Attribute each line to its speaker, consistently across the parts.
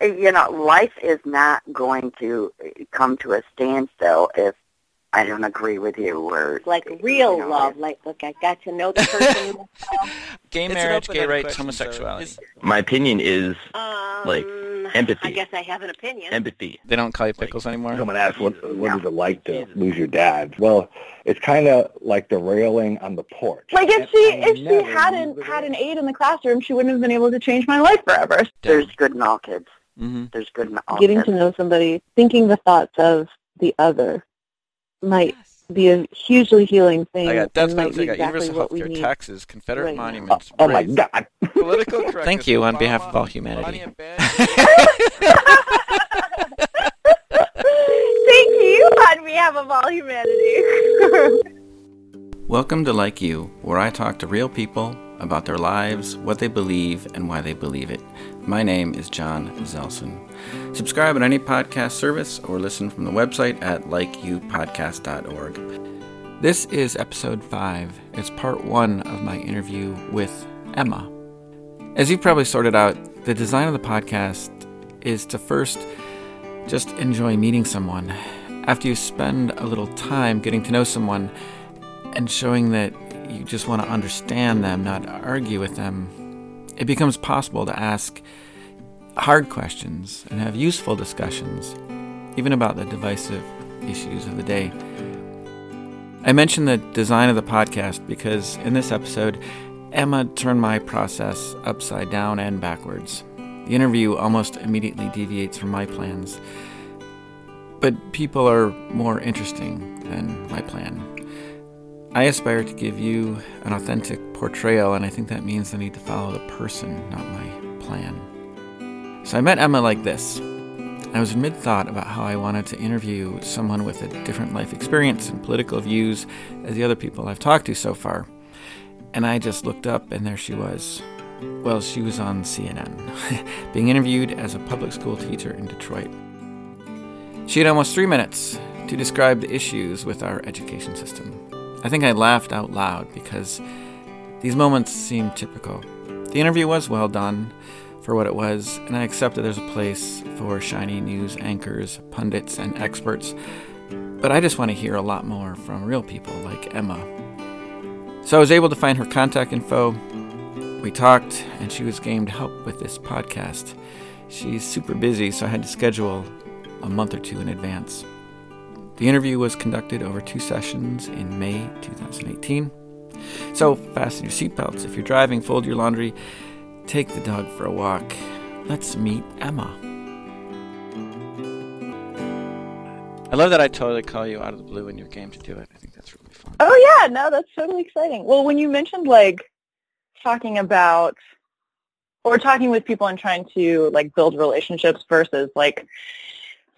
Speaker 1: you know, life is not going to come to a standstill if I don't agree with you or
Speaker 2: like real
Speaker 1: you know,
Speaker 2: love. Like, look, I got to know the person.
Speaker 3: Gay marriage, gay rights,
Speaker 4: question, so
Speaker 3: homosexuality.
Speaker 4: is-
Speaker 5: My opinion is
Speaker 2: um,
Speaker 5: Like, empathy.
Speaker 2: I guess I have an opinion.
Speaker 5: empathy.
Speaker 3: They don't call you pickles anymore.
Speaker 6: Someone asked, what, what is it like to lose your dad? Well, it's kind of like the railing on the porch.
Speaker 7: Like if she
Speaker 6: I
Speaker 7: if she hadn't had an aide in the classroom, she wouldn't have been able to change my life forever.
Speaker 1: there's good in all kids.
Speaker 4: Mm-hmm.
Speaker 1: There's good in all
Speaker 8: Getting to know somebody, thinking the thoughts of the other might be a hugely healing thing
Speaker 3: I got death
Speaker 8: and might
Speaker 3: benefits, I got universal
Speaker 8: what
Speaker 3: health care, taxes, Confederate
Speaker 8: right now.
Speaker 6: Oh,
Speaker 3: monuments.
Speaker 6: oh my. God!
Speaker 4: Political correctness.
Speaker 3: Thank you on
Speaker 4: Obama,
Speaker 3: behalf of all humanity.
Speaker 4: Bonnie and Ben.
Speaker 7: Thank you on behalf of all humanity.
Speaker 3: Welcome to Like You, where I talk to real people about their lives, what they believe, and why they believe it. My name is John Zelson. Subscribe on any podcast service or listen from the website at likeyoupodcast.org. This is episode 5. It's part 1 of my interview with Emma. As you've probably sorted out, the design of the podcast is to first just enjoy meeting someone. After you spend a little time getting to know someone, and showing that you just want to understand them, not argue with them, it becomes possible to ask hard questions and have useful discussions, even about the divisive issues of the day. I mentioned the design of the podcast because in this episode, Emma turned my process upside down and backwards. The interview almost immediately deviates from my plans, but people are more interesting than my plan. I aspire to give you an authentic portrayal, and I think that means I need to follow the person, not my plan. So I met Emma like this. I was in mid thought about how I wanted to interview someone with a different life experience and political views as the other people I've talked to so far. And I just looked up, and there she was. Well, she was on CNN, being interviewed as a public school teacher in Detroit. She had almost three minutes to describe the issues with our education system. I think I laughed out loud because these moments seemed typical. The interview was well done for what it was, and I accept that there's a place for shiny news anchors, pundits, and experts, but I just want to hear a lot more from real people like Emma. So I was able to find her contact info. We talked, and she was game to help with this podcast. She's super busy, so I had to schedule a month or two in advance. The interview was conducted over two sessions in May 2018. So fasten your seatbelts. If you're driving, fold your laundry, take the dog for a walk. Let's meet Emma. I love that I totally call you out of the blue in your game to do it. I think that's really fun.
Speaker 7: Oh yeah, no, that's totally exciting. Well, when you mentioned like talking about or talking with people and trying to like build relationships versus like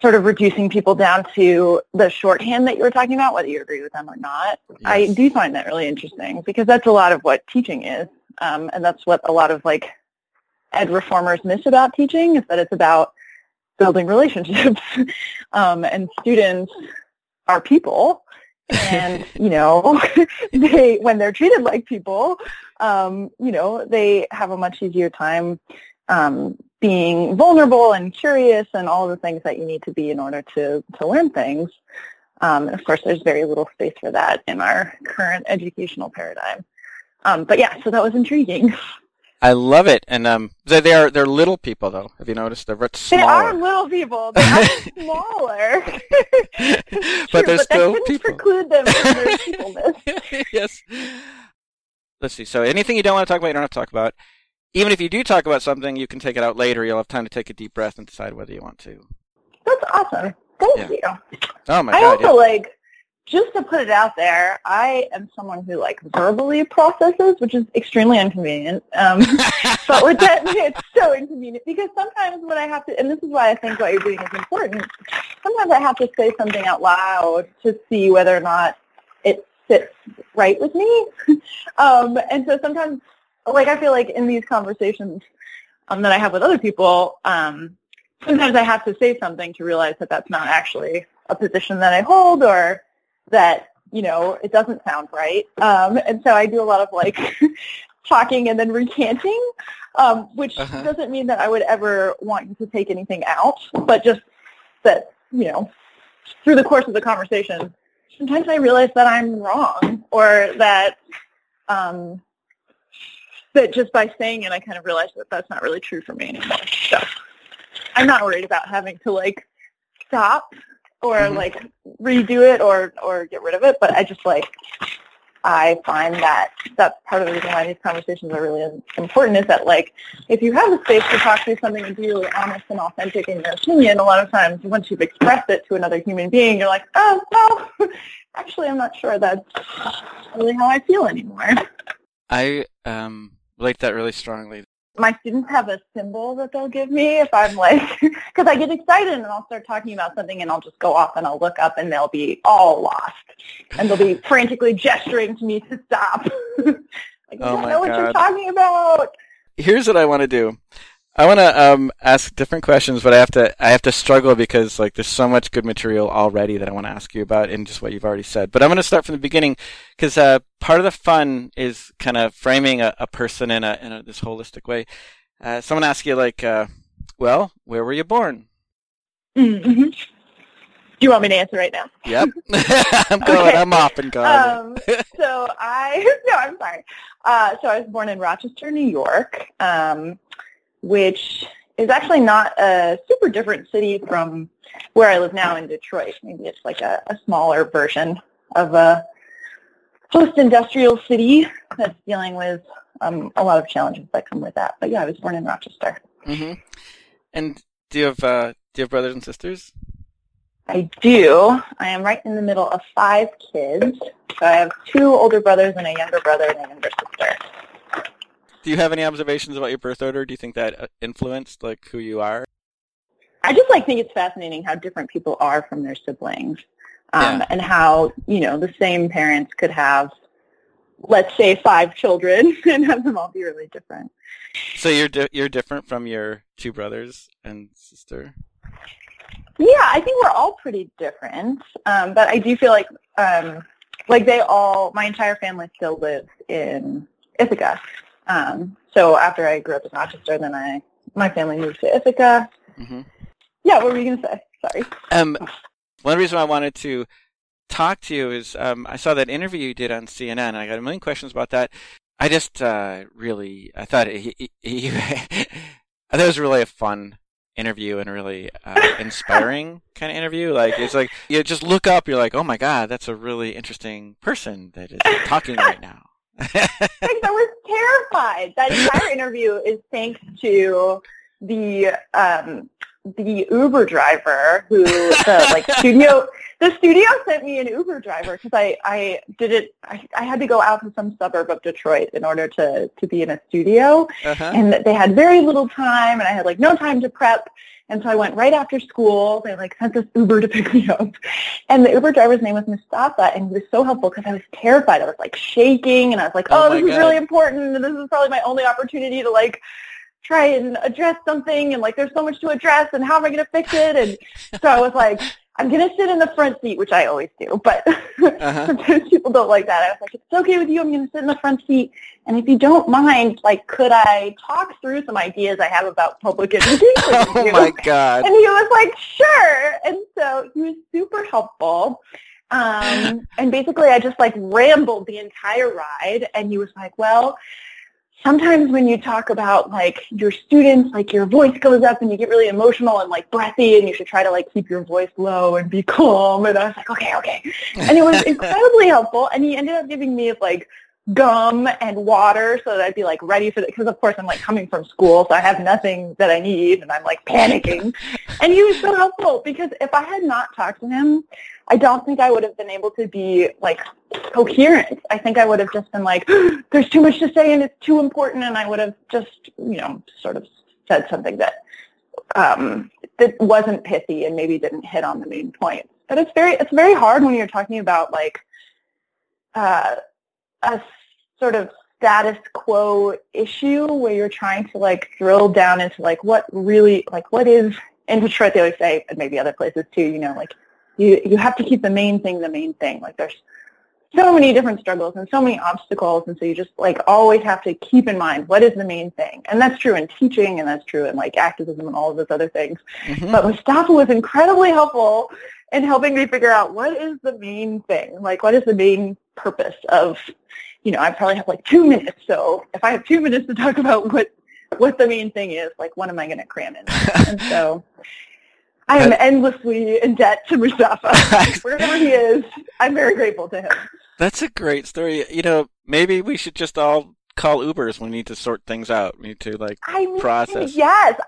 Speaker 7: sort of reducing people down to the shorthand that you were talking about, whether you agree with them or not, I do find that really interesting because that's a lot of what teaching is, um, and that's what a lot of like ed reformers miss about teaching is that it's about building relationships, um, and students are people and you know they when they're treated like people um you know they have a much easier time um being vulnerable and curious and all the things that you need to be in order to to learn things um and of course there's very little space for that in our current educational paradigm um but yeah so that was intriguing
Speaker 3: I love it, and um, they, they are they're little people though. Have you noticed? They're much
Speaker 7: they are little people they are smaller
Speaker 3: but
Speaker 7: True,
Speaker 3: they're
Speaker 7: but
Speaker 3: still
Speaker 7: that
Speaker 3: people.
Speaker 7: preclude them from their peopleness
Speaker 3: yes. Let's see. So anything you don't want to talk about, you don't have to talk about. Even if you do talk about something, you can take it out later. You'll have time to take a deep breath and decide whether you want to.
Speaker 7: that's awesome thank
Speaker 3: Yeah.
Speaker 7: you
Speaker 3: Oh my
Speaker 7: I
Speaker 3: god!
Speaker 7: I also like just to put it out there. I am someone who like verbally processes, which is extremely inconvenient. Um, but with that, it's so inconvenient because sometimes when I have to, and this is why I think what you're doing is important. Sometimes I have to say something out loud to see whether or not it sits right with me. um, and so sometimes, like I feel like in these conversations um, that I have with other people, um, sometimes I have to say something to realize that that's not actually a position that I hold or that, you know, it doesn't sound right. Um, and so I do a lot of like talking and then recanting, um, which
Speaker 3: Uh-huh.
Speaker 7: doesn't mean that I would ever want you to take anything out, but just that, you know, through the course of the conversation, sometimes I realize that I'm wrong or that um, that just by saying it, I kind of realized that that's not really true for me anymore. So I'm not worried about having to like stop or
Speaker 3: Mhm.
Speaker 7: like redo it or or get rid of it, but I just like I find that that's part of the reason why these conversations are really important is that like if you have the space to talk through something and be really honest and authentic in your opinion, a lot of times once you've expressed it to another human being, you're like, oh, well, actually I'm not sure that's really how I feel anymore.
Speaker 3: I um, relate that really strongly.
Speaker 7: My students have a symbol that they'll give me if I'm like, because I get excited and I'll start talking about something and I'll just go off and I'll look up and they'll be all lost and they'll be frantically gesturing to me to stop. like, I
Speaker 3: Oh
Speaker 7: don't
Speaker 3: my
Speaker 7: know what you're talking about.
Speaker 3: Here's what I want to do. I want to um, ask different questions, but I have to I have to struggle because like there's so much good material already that I want to ask you about in just what you've already said. But I'm going to start from the beginning because uh, part of the fun is kind of framing a, a person in a in a, this holistic way. Uh, someone asks you like, uh, "Well, where were you born?"
Speaker 7: Mm-hmm. Do you want me to answer right now?
Speaker 3: Yep, I'm going.
Speaker 7: Okay.
Speaker 3: I'm off and going.
Speaker 7: Um, so I no, I'm sorry. Uh, so I was born in Rochester, New York, um, which is actually not a super different city from where I live now in Detroit. Maybe it's like a, a smaller version of a post-industrial city that's dealing with um, a lot of challenges that come with that. But yeah, I was born in Rochester.
Speaker 3: hmm And do you have uh, do you have brothers and sisters?
Speaker 7: I do. I am right in the middle of five kids. So I have two older brothers and a younger brother and a younger sister.
Speaker 3: Do you have any observations about your birth order? Do you think that uh, influenced like who you are?
Speaker 7: I just like think it's fascinating how different people are from their siblings, um,
Speaker 3: Yeah.
Speaker 7: and how you know the same parents could have, let's say, five children and have them all be really different.
Speaker 3: So you're di- you're different from your two brothers and sister.
Speaker 7: Yeah, I think we're all pretty different, um, but I do feel like um, like they all, my entire family still lives in Ithaca. Um, so after I grew up in Rochester, then I my family moved to Ithaca.
Speaker 3: hmm
Speaker 7: Yeah, what were you gonna say? Sorry.
Speaker 3: Um, one reason I wanted to talk to you is um, I saw that interview you did on CNN, and I got a million questions about that. I just uh, really, I thought he, he, he I thought it was really a fun interview and a really uh, inspiring kind of interview. Like it's like you just look up, you're like, oh my god, that's a really interesting person that is talking right now.
Speaker 7: Thanks, I was terrified. That entire interview is thanks to the um, the Uber driver who the like studio the studio sent me an Uber driver because I I did it I, I had to go out to some suburb of Detroit in order to to be in a studio
Speaker 3: uh-huh.
Speaker 7: and they had very little time and I had like no time to prep and so I went right after school. They like sent this Uber to pick me up. And the Uber driver's name was Mustafa and he was so helpful because I was terrified. I was like shaking and I was like,
Speaker 3: Oh
Speaker 7: oh, this is really important and this is probably my only opportunity to like try and address something and like there's so much to address and how am I going to fix it? And so I was like, I'm going to sit in the front seat, which I always do, but
Speaker 3: Uh-huh.
Speaker 7: sometimes people don't like that. I was like, it's okay with you. I'm going to sit in the front seat. And if you don't mind, like, could I talk through some ideas I have about public education
Speaker 3: oh my god.
Speaker 7: And he was like, sure. And so he was super helpful. Um, and basically I just like rambled the entire ride. And he was like, well, sometimes when you talk about like your students, like your voice goes up and you get really emotional and like breathy and you should try to like keep your voice low and be calm. And I was like, okay, okay. And it was incredibly helpful. And he ended up giving me like gum and water so that I'd be like ready for it. Because of course I'm like coming from school, so I have nothing that I need and I'm like panicking. And he was so helpful because if I had not talked to him, I don't think I would have been able to be like coherent. I think I would have just been like, there's too much to say and it's too important, and I would have just, you know, sort of said something that um, that wasn't pithy and maybe didn't hit on the main point. But it's very it's very hard when you're talking about like uh, a sort of status quo issue where you're trying to like drill down into like what really like what is in Detroit they always say and maybe other places too, you know, like you you have to keep the main thing the main thing. Like there's so many different struggles and so many obstacles, and so you just like always have to keep in mind what is the main thing, and that's true in teaching, and that's true in like activism and all of those other things.
Speaker 3: Mhm.
Speaker 7: But Mustafa was incredibly helpful in helping me figure out what is the main thing, like what is the main purpose of, you know, I probably have like two minutes, so if I have two minutes to talk about what what the main thing is, like what am I going to cram in? and so I am endlessly in debt to Mustafa. Wherever he is, I'm very grateful to him.
Speaker 3: That's a great story. You know, maybe we should just all call Ubers when we need to sort things out. We need to like
Speaker 7: I mean,
Speaker 3: process.
Speaker 7: yes.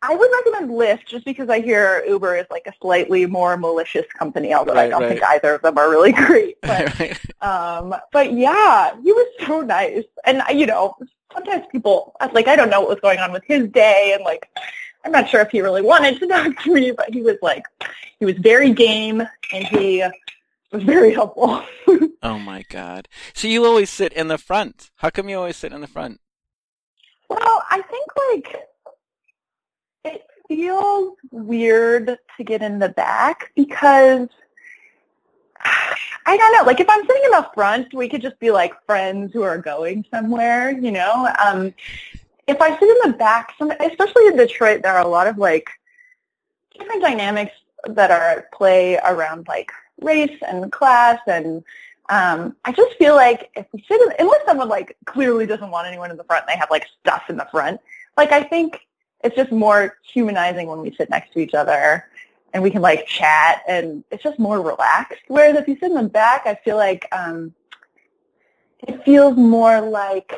Speaker 7: I would recommend Lyft just because I hear Uber is like a slightly more malicious company, although I don't
Speaker 3: right.
Speaker 7: think either of them are really great. But
Speaker 3: Right.
Speaker 7: um, but yeah, he was so nice, and you know, sometimes people like I don't know what was going on with his day, and like I'm not sure if he really wanted to talk to me, but he was like he was very game, and he was very helpful.
Speaker 3: Oh my god. So you always sit in the front. How come you always sit in the front?
Speaker 7: Well, I think like it feels weird to get in the back because I don't know. Like if I'm sitting in the front, we could just be like friends who are going somewhere, you know. Um, if I sit in the back, some, especially in Detroit, there are a lot of like different dynamics that are at play around like race and class and um, I just feel like if we sit in, unless someone like clearly doesn't want anyone in the front and they have like stuff in the front, like I think it's just more humanizing when we sit next to each other and we can like chat and it's just more relaxed. Whereas if you sit in the back, I feel like um, it feels more like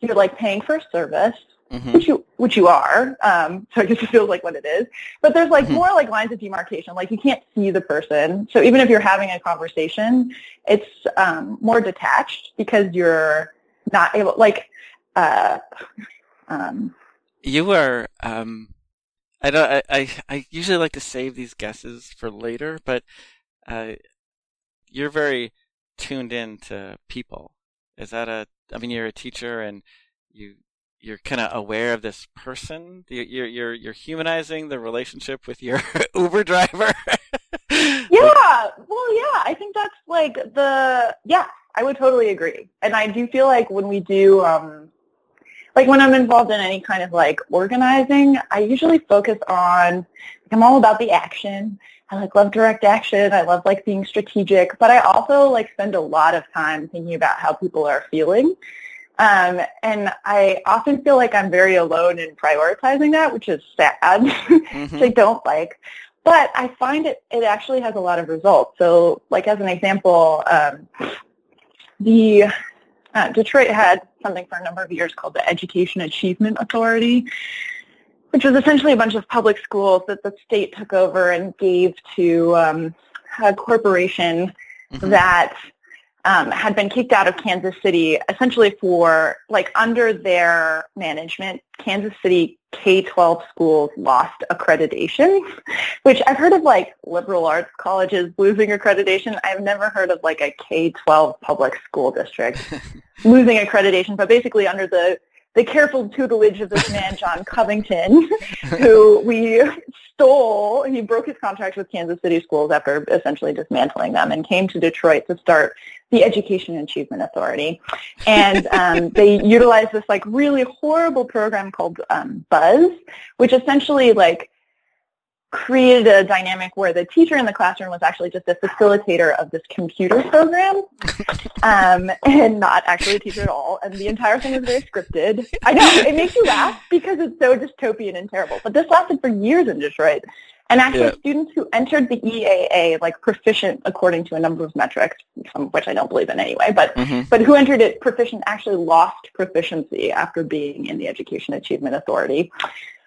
Speaker 7: you're like paying for a service
Speaker 3: hmm
Speaker 7: which you which you are. Um, so I guess it feels like what it is. But there's like
Speaker 3: Mhm.
Speaker 7: more like lines of demarcation. Like you can't see the person. So even if you're having a conversation, it's um, more detached because you're not able. Like, uh, um,
Speaker 3: You are. Um, I don't. I, I. I usually like to save these guesses for later, but uh, you're very tuned in to people. Is that a? I mean, you're a teacher, and you you're kind of aware of this person. You- You're you're you're humanizing the relationship with your Uber driver.
Speaker 7: yeah. Well, yeah. I think that's like the yeah. I would totally agree. And I do feel like when we do. Um, like when I'm involved in any kind of like organizing, I usually focus on like, I'm all about the action. I like love direct action. I love like being strategic, but I also like spend a lot of time thinking about how people are feeling. Um, and I often feel like I'm very alone in prioritizing that, which is sad,
Speaker 3: Mhm.
Speaker 7: which I don't like. But I find it, it actually has a lot of results. So like as an example, um, the uh, Detroit had something for a number of years called the Education Achievement Authority, which was essentially a bunch of public schools that the state took over and gave to um, a corporation
Speaker 3: Mhm.
Speaker 7: that um, had been kicked out of Kansas City essentially for, like, under their management, Kansas City K-12 schools lost accreditation, which I've heard of, like, liberal arts colleges losing accreditation. I've never heard of, like, a K-12 public school district losing accreditation, but basically under the the careful tutelage of this man, John Covington, who we stole. He broke his contract with Kansas City schools after essentially dismantling them and came to Detroit to start the Education Achievement Authority. And um, they utilized this like really horrible program called um, Buzz, which essentially like created a dynamic where the teacher in the classroom was actually just a facilitator of this computer program um, and not actually a teacher at all. And the entire thing was very scripted. I know, it makes you laugh because it's so dystopian and terrible. But this lasted for years in Detroit. And actually
Speaker 3: Yeah.
Speaker 7: students who entered the EAA, like proficient according to a number of metrics, some of which I don't believe in anyway, but
Speaker 3: Mhm.
Speaker 7: but who entered it proficient actually lost proficiency after being in the Education Achievement Authority.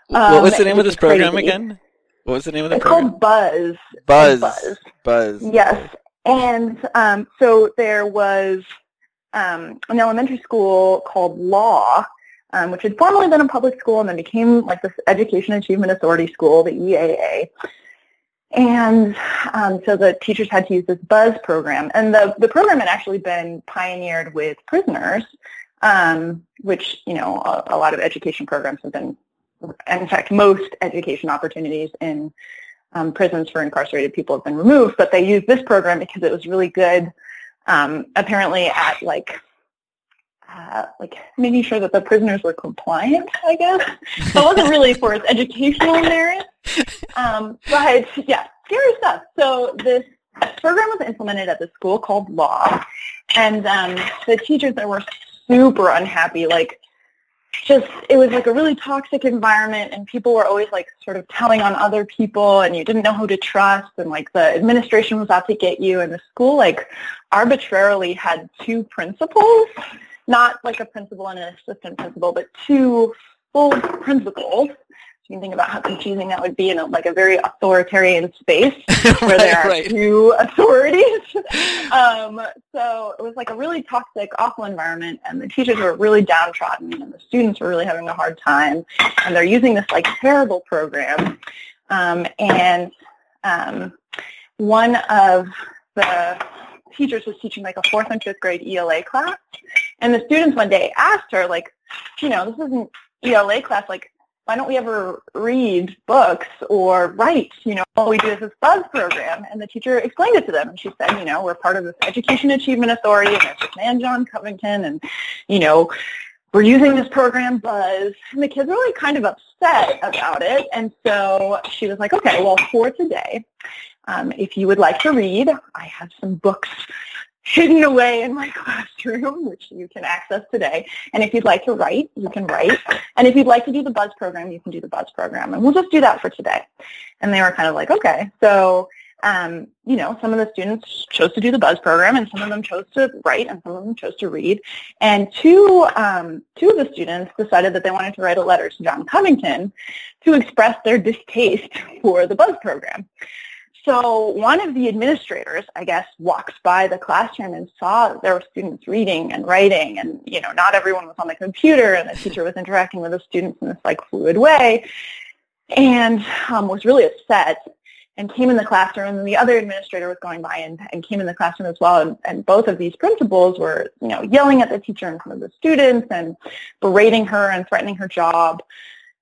Speaker 3: what was the
Speaker 7: Um,
Speaker 3: name of this program again? What was the name of the
Speaker 7: It's
Speaker 3: program?
Speaker 7: called Buzz.
Speaker 3: Buzz.
Speaker 7: Buzz.
Speaker 3: Buzz.
Speaker 7: Yes. And um, so there was um, an elementary school called Law, um, which had formerly been a public school and then became like this Education Achievement Authority school, the EAA. And um, so the teachers had to use this BUZZ program. And the, the program had actually been pioneered with prisoners, um, which, you know, a, a lot of education programs have been, in fact, most education opportunities in um, prisons for incarcerated people have been removed, but they used this program because it was really good um, apparently at like uh, like making sure that the prisoners were compliant, I guess. It wasn't really for its educational merit. Um, but yeah, scary stuff. So this program was implemented at the school called Law, and um, the teachers there were super unhappy. Like, just it was like a really toxic environment, and people were always like sort of telling on other people, and you didn't know who to trust, and like the administration was out to get you, and the school like arbitrarily had two principals, not like a principal and an assistant principal, but two full principals you can think about how confusing that would be in a, like a very authoritarian space where there are
Speaker 3: right.
Speaker 7: two authorities. um, so it was like a really toxic, awful environment, and the teachers were really downtrodden, and the students were really having a hard time, and they're using this like terrible program. Um, and um, one of the teachers was teaching like a fourth and fifth grade ELA class, and the students one day asked her like, you know, this isn't ELA class, like why don't we ever read books or write? You know, all we do is this buzz program. And the teacher explained it to them. And she said, you know, we're part of this Education Achievement Authority and there's this man, John Covington, and, you know, we're using this program Buzz. And the kids were like kind of upset about it. And so she was like, okay, well, for today, um, if you would like to read, I have some books hidden away in my classroom, which you can access today. And if you'd like to write, you can write. And if you'd like to do the Buzz program, you can do the Buzz program. And we'll just do that for today. And they were kind of like, okay. So, um, you know, some of the students chose to do the Buzz program and some of them chose to write and some of them chose to read. And two, um, two of the students decided that they wanted to write a letter to John Covington to express their distaste for the Buzz program. So one of the administrators, I guess, walks by the classroom and saw there were students reading and writing and, you know, not everyone was on the computer and the teacher was interacting with the students in this like fluid way and um, was really upset and came in the classroom and the other administrator was going by and, and came in the classroom as well and, and both of these principals were, you know, yelling at the teacher in front of the students and berating her and threatening her job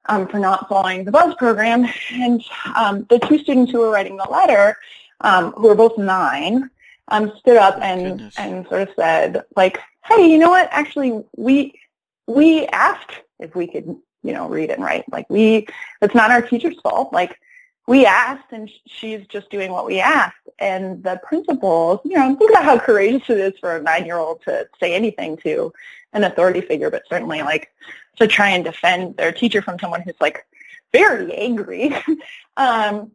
Speaker 7: um, for not following the BUZZ program. And um, the two students who were writing the letter, um, who were both nine, um, stood up and, and sort of said, like, hey, you know what? Actually, we we asked if we could, you know, read and write. Like, we it's not our teacher's fault. Like, we asked, and she's just doing what we asked. And the principal, you know, think about how courageous it is for a nine-year-old to say anything to an authority figure, but certainly like to try and defend their teacher from someone who's like very angry. um,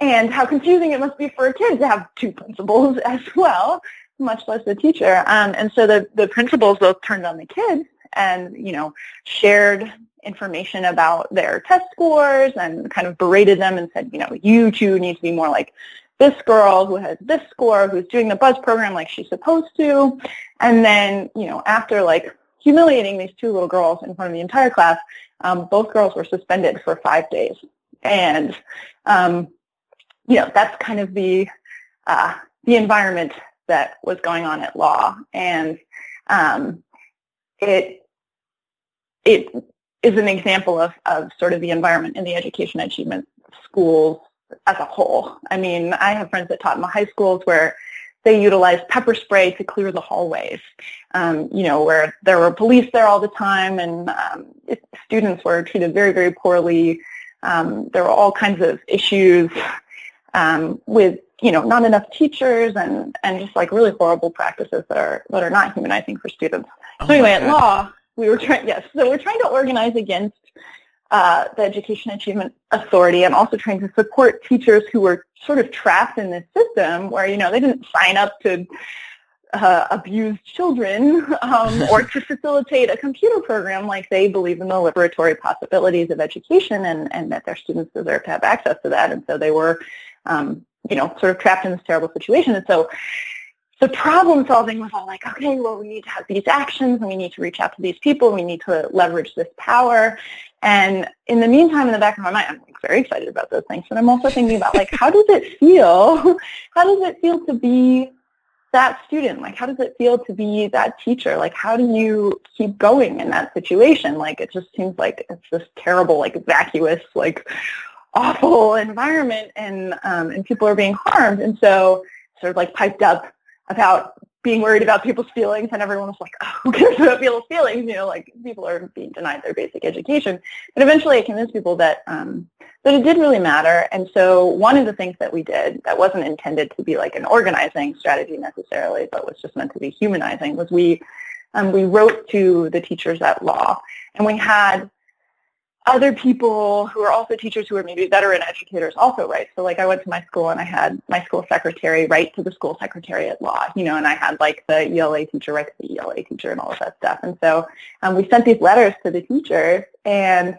Speaker 7: and how confusing it must be for a kid to have two principals as well, much less the teacher. Um, and so the, the principals both turned on the kids and, you know, shared information about their test scores and kind of berated them and said, you know, you two need to be more like this girl who has this score, who's doing the buzz program like she's supposed to. And then, you know, after like humiliating these two little girls in front of the entire class, um, both girls were suspended for five days. And, um, you know, that's kind of the, uh, the environment that was going on at law. And um, it, it is an example of, of sort of the environment in the education achievement schools as a whole. I mean, I have friends that taught in the high schools where they utilized pepper spray to clear the hallways, um, you know, where there were police there all the time and um, it, students were treated very, very poorly. Um, there were all kinds of issues um, with, you know, not enough teachers and, and just like really horrible practices that are, that are not humanizing for students.
Speaker 3: Oh
Speaker 7: so anyway, at law, we were trying, yes, so we're trying to organize against uh, the Education Achievement Authority and also trying to support teachers who were sort of trapped in this system where, you know, they didn't sign up to uh, abuse children um, or to facilitate a computer program like they believe in the liberatory possibilities of education and, and that their students deserve to have access to that. And so they were, um, you know, sort of trapped in this terrible situation. And so the problem solving was all like, okay, well, we need to have these actions and we need to reach out to these people. We need to leverage this power. And in the meantime, in the back of my mind, I'm like very excited about those things. But I'm also thinking about like, how does it feel? How does it feel to be that student? Like, how does it feel to be that teacher? Like, how do you keep going in that situation? Like, it just seems like it's this terrible, like vacuous, like awful environment and, um, and people are being harmed. And so sort of like piped up about being worried about people's feelings, and everyone was like, oh, "Who cares about people's feelings?" You know, like people are being denied their basic education. But eventually, I convinced people that um, that it did really matter. And so, one of the things that we did that wasn't intended to be like an organizing strategy necessarily, but was just meant to be humanizing, was we um, we wrote to the teachers at law, and we had other people who are also teachers who are maybe veteran educators also write. So like I went to my school and I had my school secretary write to the school secretary at law, you know, and I had like the ELA teacher write to the ELA teacher and all of that stuff. And so um, we sent these letters to the teachers and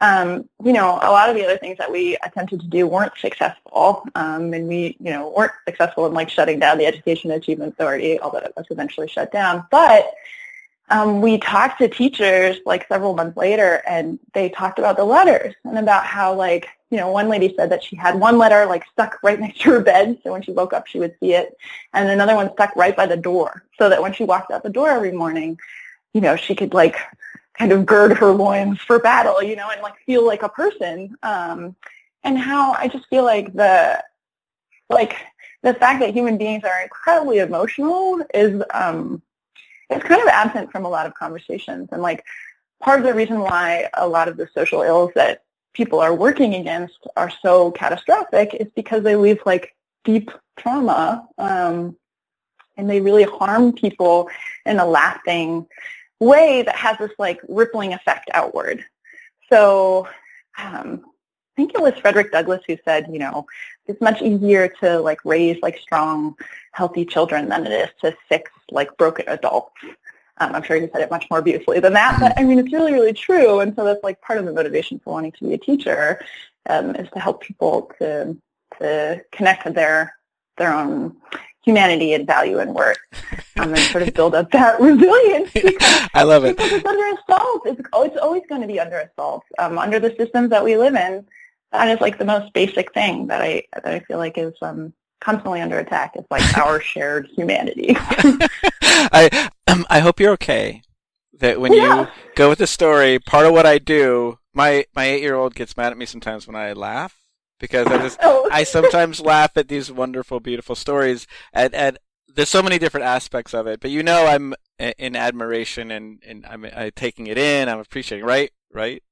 Speaker 7: um, you know, a lot of the other things that we attempted to do weren't successful, um, and we, you know, weren't successful in like shutting down the Education Achievement Authority, although it was eventually shut down. But um, we talked to teachers like several months later and they talked about the letters and about how like, you know, one lady said that she had one letter like stuck right next to her bed so when she woke up she would see it and another one stuck right by the door so that when she walked out the door every morning, you know, she could like kind of gird her loins for battle, you know, and like feel like a person. Um, and how I just feel like the, like the fact that human beings are incredibly emotional is, um, it's kind of absent from a lot of conversations. And like part of the reason why a lot of the social ills that people are working against are so catastrophic is because they leave like deep trauma um, and they really harm people in a lasting way that has this like rippling effect outward. So um, I think it was Frederick Douglass who said, you know, it's much easier to like raise like strong, healthy children than it is to fix like broken adults. Um, I'm sure you said it much more beautifully than that, but I mean, it's really, really true. And so that's like part of the motivation for wanting to be a teacher um, is to help people to to connect to their their own humanity and value and worth, um, and sort of build up that resilience.
Speaker 3: I love it.
Speaker 7: Because it's under assault. It's, it's always going to be under assault um, under the systems that we live in. That is like the most basic thing that I that I feel like is um, constantly under attack. It's like our shared humanity.
Speaker 3: I um, I hope you're okay. That when
Speaker 7: Yeah.
Speaker 3: you go with the story, part of what I do, my my eight year old gets mad at me sometimes when I laugh because I just
Speaker 7: oh.
Speaker 3: I sometimes laugh at these wonderful, beautiful stories, and and there's so many different aspects of it. But you know, I'm in admiration and and I'm I taking it in. I'm appreciating. Right, right.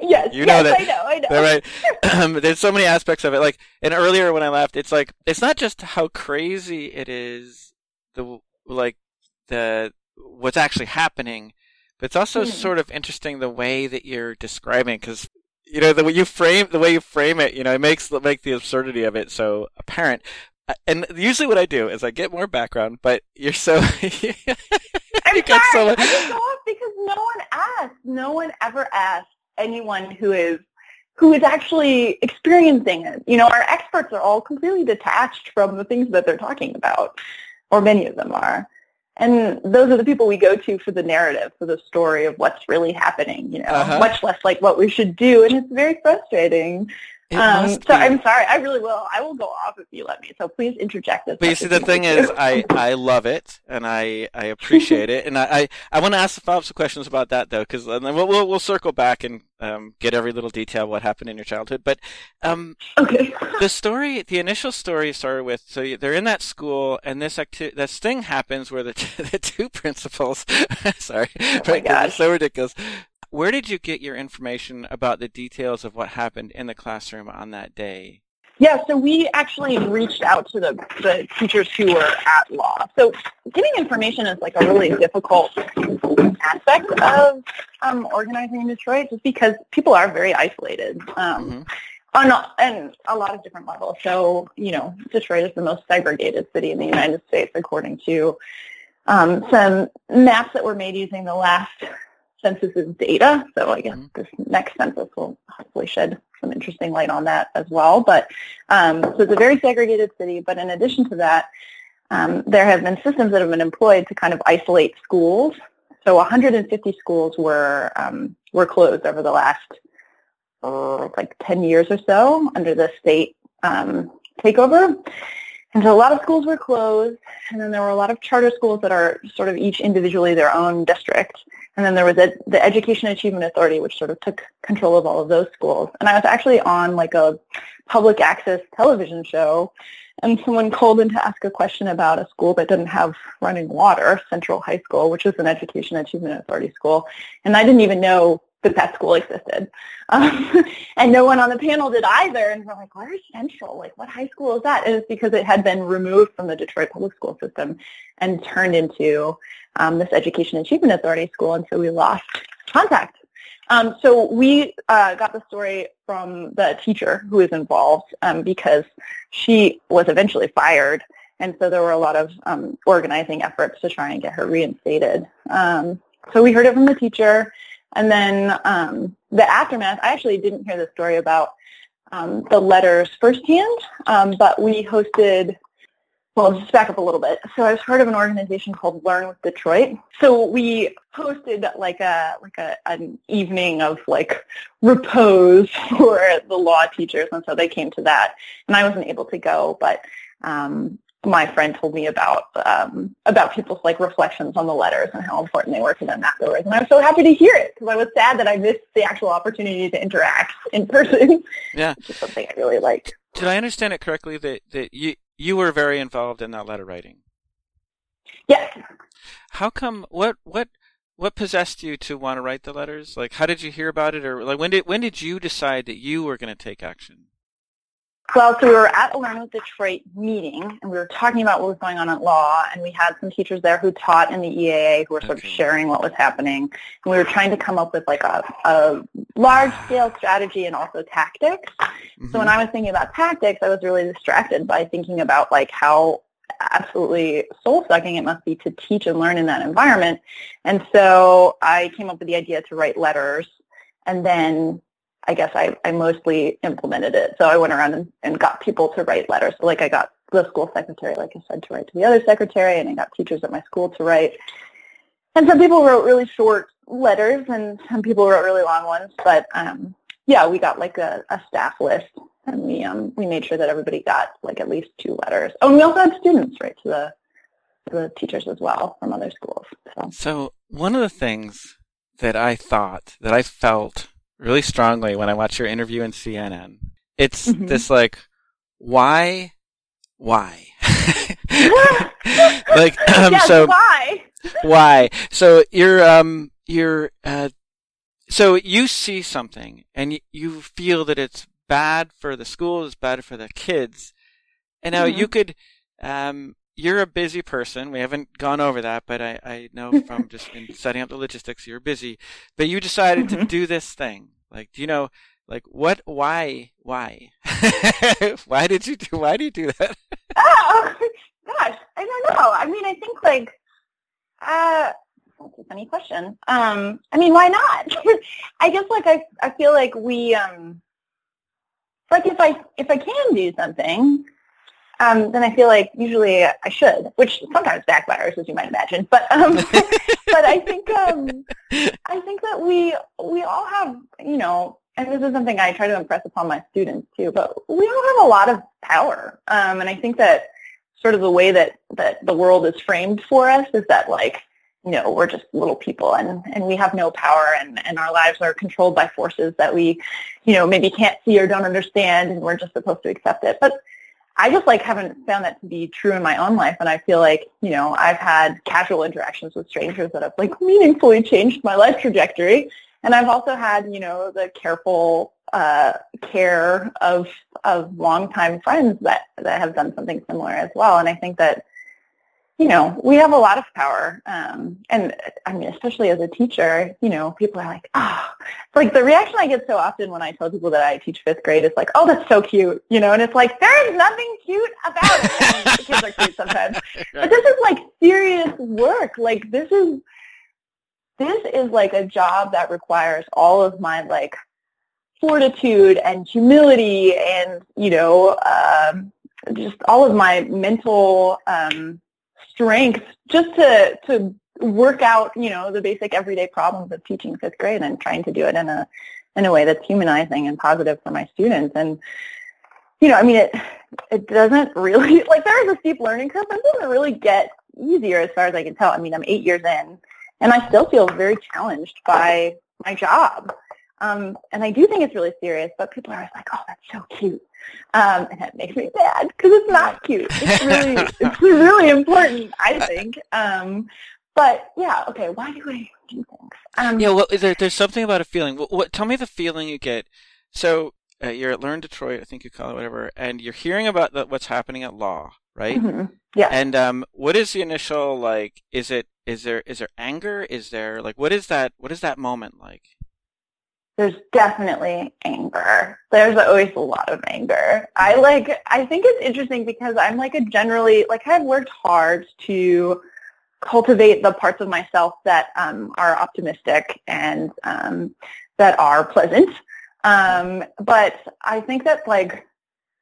Speaker 7: Yes,
Speaker 3: you know
Speaker 7: yes,
Speaker 3: that-
Speaker 7: I know, I know.
Speaker 3: They're right. Um, there's so many aspects of it. Like, and earlier when I left, it's like it's not just how crazy it is, the like the what's actually happening, but it's also
Speaker 7: Hmm.
Speaker 3: sort of interesting the way that you're describing because you know the way you frame the way you frame it, you know, it makes make the absurdity of it so apparent. Uh, And usually, what I do is I get more background, but you're so
Speaker 7: I'm
Speaker 3: you so
Speaker 7: sorry.
Speaker 3: much-
Speaker 7: I just go off because no one asked. No one ever asked anyone who is who is actually experiencing it. You know, our experts are all completely detached from the things that they're talking about, or many of them are. And those are the people we go to for the narrative, for the story of what's really happening, you know,
Speaker 3: Uh-huh.
Speaker 7: much less like what we should do. And it's very frustrating.
Speaker 3: It
Speaker 7: um, so
Speaker 3: be.
Speaker 7: I'm sorry. I really will. I will go off if you let me. So please interject. as
Speaker 3: But you see, the thing is, I, I love it and I, I appreciate it, and I, I, I want to ask the follow up some questions about that though, because then we'll, we'll we'll circle back and um, get every little detail of what happened in your childhood. But um,
Speaker 7: okay.
Speaker 3: the story, the initial story started with so you- they're in that school, and this acti- this thing happens where the t- the two principals, sorry,
Speaker 7: Oh my
Speaker 3: right, 'cause it's
Speaker 7: gosh.
Speaker 3: so ridiculous. Where did you get your information about the details of what happened in the classroom on that day?
Speaker 7: Yeah, so we actually reached out to the, the teachers who were at law. So getting information is like a really difficult aspect of um, organizing in Detroit just because people are very isolated um,
Speaker 3: Mhm.
Speaker 7: on a, and a lot of different levels. So, you know, Detroit is the most segregated city in the United States according to um, some maps that were made using the last census's data. So I guess
Speaker 3: Mhm.
Speaker 7: this next census will hopefully shed some interesting light on that as well. But um, so it's a very segregated city. But in addition to that, um, there have been systems that have been employed to kind of isolate schools. So 150 schools were um, were closed over the last uh, like 10 years or so under the state um, takeover. And so a lot of schools were closed, and then there were a lot of charter schools that are sort of each individually their own district. And then there was a, the Education Achievement Authority, which sort of took control of all of those schools. And I was actually on like a public access television show and someone called in to ask a question about a school that didn't have running water, Central High School, which is an education achievement authority school, and I didn't even know that that school existed. Um, and no one on the panel did either. And we're like, where's Central? Like, what high school is that? And it's because it had been removed from the Detroit public school system and turned into um, this Education Achievement Authority school. And so we lost contact. Um, so we uh, got the story from the teacher who was involved um, because she was eventually fired. And so there were a lot of um, organizing efforts to try and get her reinstated. Um, so we heard it from the teacher. And then um, the aftermath, I actually didn't hear the story about um, the letters firsthand, um, but we hosted, well, just back up a little bit. So I was part of an organization called Learn with Detroit. So we hosted like a like a an evening of like repose for the law teachers, and so they came to that, and I wasn't able to go, but um, my friend told me about um, about people's like reflections on the letters and how important they were to them afterwards. And I was so happy to hear it because I was sad that I missed the actual opportunity to interact in person.
Speaker 3: Yeah,
Speaker 7: which is something I really like.
Speaker 3: Did I understand it correctly that that you you were very involved in that letter writing?
Speaker 7: Yes.
Speaker 3: How come? What what what possessed you to want to write the letters? Like, how did you hear about it, or like when did when did you decide that you were going to take action?
Speaker 7: Well, so we were at a Learn with Detroit meeting, and we were talking about what was going on at law, and we had some teachers there who taught in the EAA who were sort of sharing what was happening, and we were trying to come up with like a, a large-scale strategy and also tactics. Mm-hmm. So when I was thinking about tactics, I was really distracted by thinking about like how absolutely soul-sucking it must be to teach and learn in that environment. And so I came up with the idea to write letters and then I guess I, I mostly implemented it. So I went around and, and got people to write letters. So like I got the school secretary, like I said, to write to the other secretary, and I got teachers at my school to write. And some people wrote really short letters, and some people wrote really long ones. But um, yeah, we got like a, a staff list, and we um, we made sure that everybody got like at least two letters. Oh, and we also had students write to the the teachers as well from other schools. So.
Speaker 3: so one of the things that I thought that I felt really strongly when I watch your interview in CNN. It's mm-hmm. this like, why, why? like, um,
Speaker 7: yes,
Speaker 3: so
Speaker 7: why?
Speaker 3: why? So you're, um, you're, uh, so you see something and y- you feel that it's bad for the schools, it's bad for the kids. And now mm-hmm. you could, um, you're a busy person. We haven't gone over that, but I, I know from just in setting up the logistics, you're busy. But you decided mm-hmm. to do this thing. Like, do you know, like, what, why, why? why did you do, why do you do that?
Speaker 7: oh, gosh, I don't know. I mean, I think, like, uh, that's a funny question. Um, I mean, why not? I guess, like, I, I feel like we, um, like, if I, if I can do something, um, then I feel like usually I should, which sometimes backfires, as you might imagine. But um, but I think um, I think that we we all have you know, and this is something I try to impress upon my students too. But we all have a lot of power, um, and I think that sort of the way that that the world is framed for us is that like you know we're just little people and and we have no power and and our lives are controlled by forces that we you know maybe can't see or don't understand and we're just supposed to accept it but I just like haven't found that to be true in my own life. And I feel like, you know, I've had casual interactions with strangers that have like meaningfully changed my life trajectory. And I've also had, you know, the careful uh, care of of longtime friends that that have done something similar as well. And I think that you know, we have a lot of power. Um, and I mean, especially as a teacher, you know, people are like, oh, like the reaction I get so often when I tell people that I teach fifth grade is like, oh, that's so cute, you know, and it's like, there is nothing cute about it. the kids are cute sometimes. But this is like serious work. Like this is, this is like a job that requires all of my like fortitude and humility and, you know, um, just all of my mental, um, strength just to to work out, you know, the basic everyday problems of teaching fifth grade and trying to do it in a in a way that's humanizing and positive for my students. And you know, I mean, it it doesn't really like there is a steep learning curve, but it doesn't really get easier as far as I can tell. I mean, I'm eight years in, and I still feel very challenged by my job. Um, and I do think it's really serious, but people are always like, oh, that's so cute. Um, and that makes me mad because it's not cute. It's really, it's really important, I think. Um, but yeah, okay, why do I do things? Um,
Speaker 3: yeah, well, there, there's something about a feeling. What, what, tell me the feeling you get. So uh, you're at Learn Detroit, I think you call it whatever, and you're hearing about the, what's happening at law, right?
Speaker 7: mhm, Yeah.
Speaker 3: And um, what is the initial like? Is it is there is there anger? Is there like what is that? What is that moment like?
Speaker 7: There's definitely anger. There's always a lot of anger. I like I think it's interesting because I'm like a generally like I've worked hard to cultivate the parts of myself that um, are optimistic and um, that are pleasant. Um, but I think that like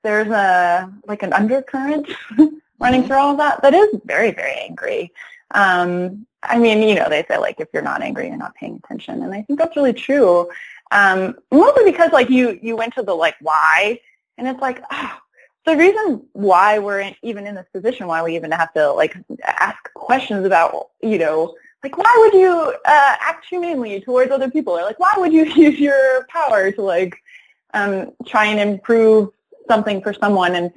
Speaker 7: there's a like an undercurrent running
Speaker 3: Mhm.
Speaker 7: through all of that that is very very angry. Um, I mean, you know, they say like if you're not angry, you're not paying attention, and I think that's really true. Um, mostly because like you you went to the like why, and it's like oh, the reason why we're in, even in this position, why we even have to like ask questions about you know like why would you uh, act humanely towards other people, or like why would you use your power to like um, try and improve something for someone? And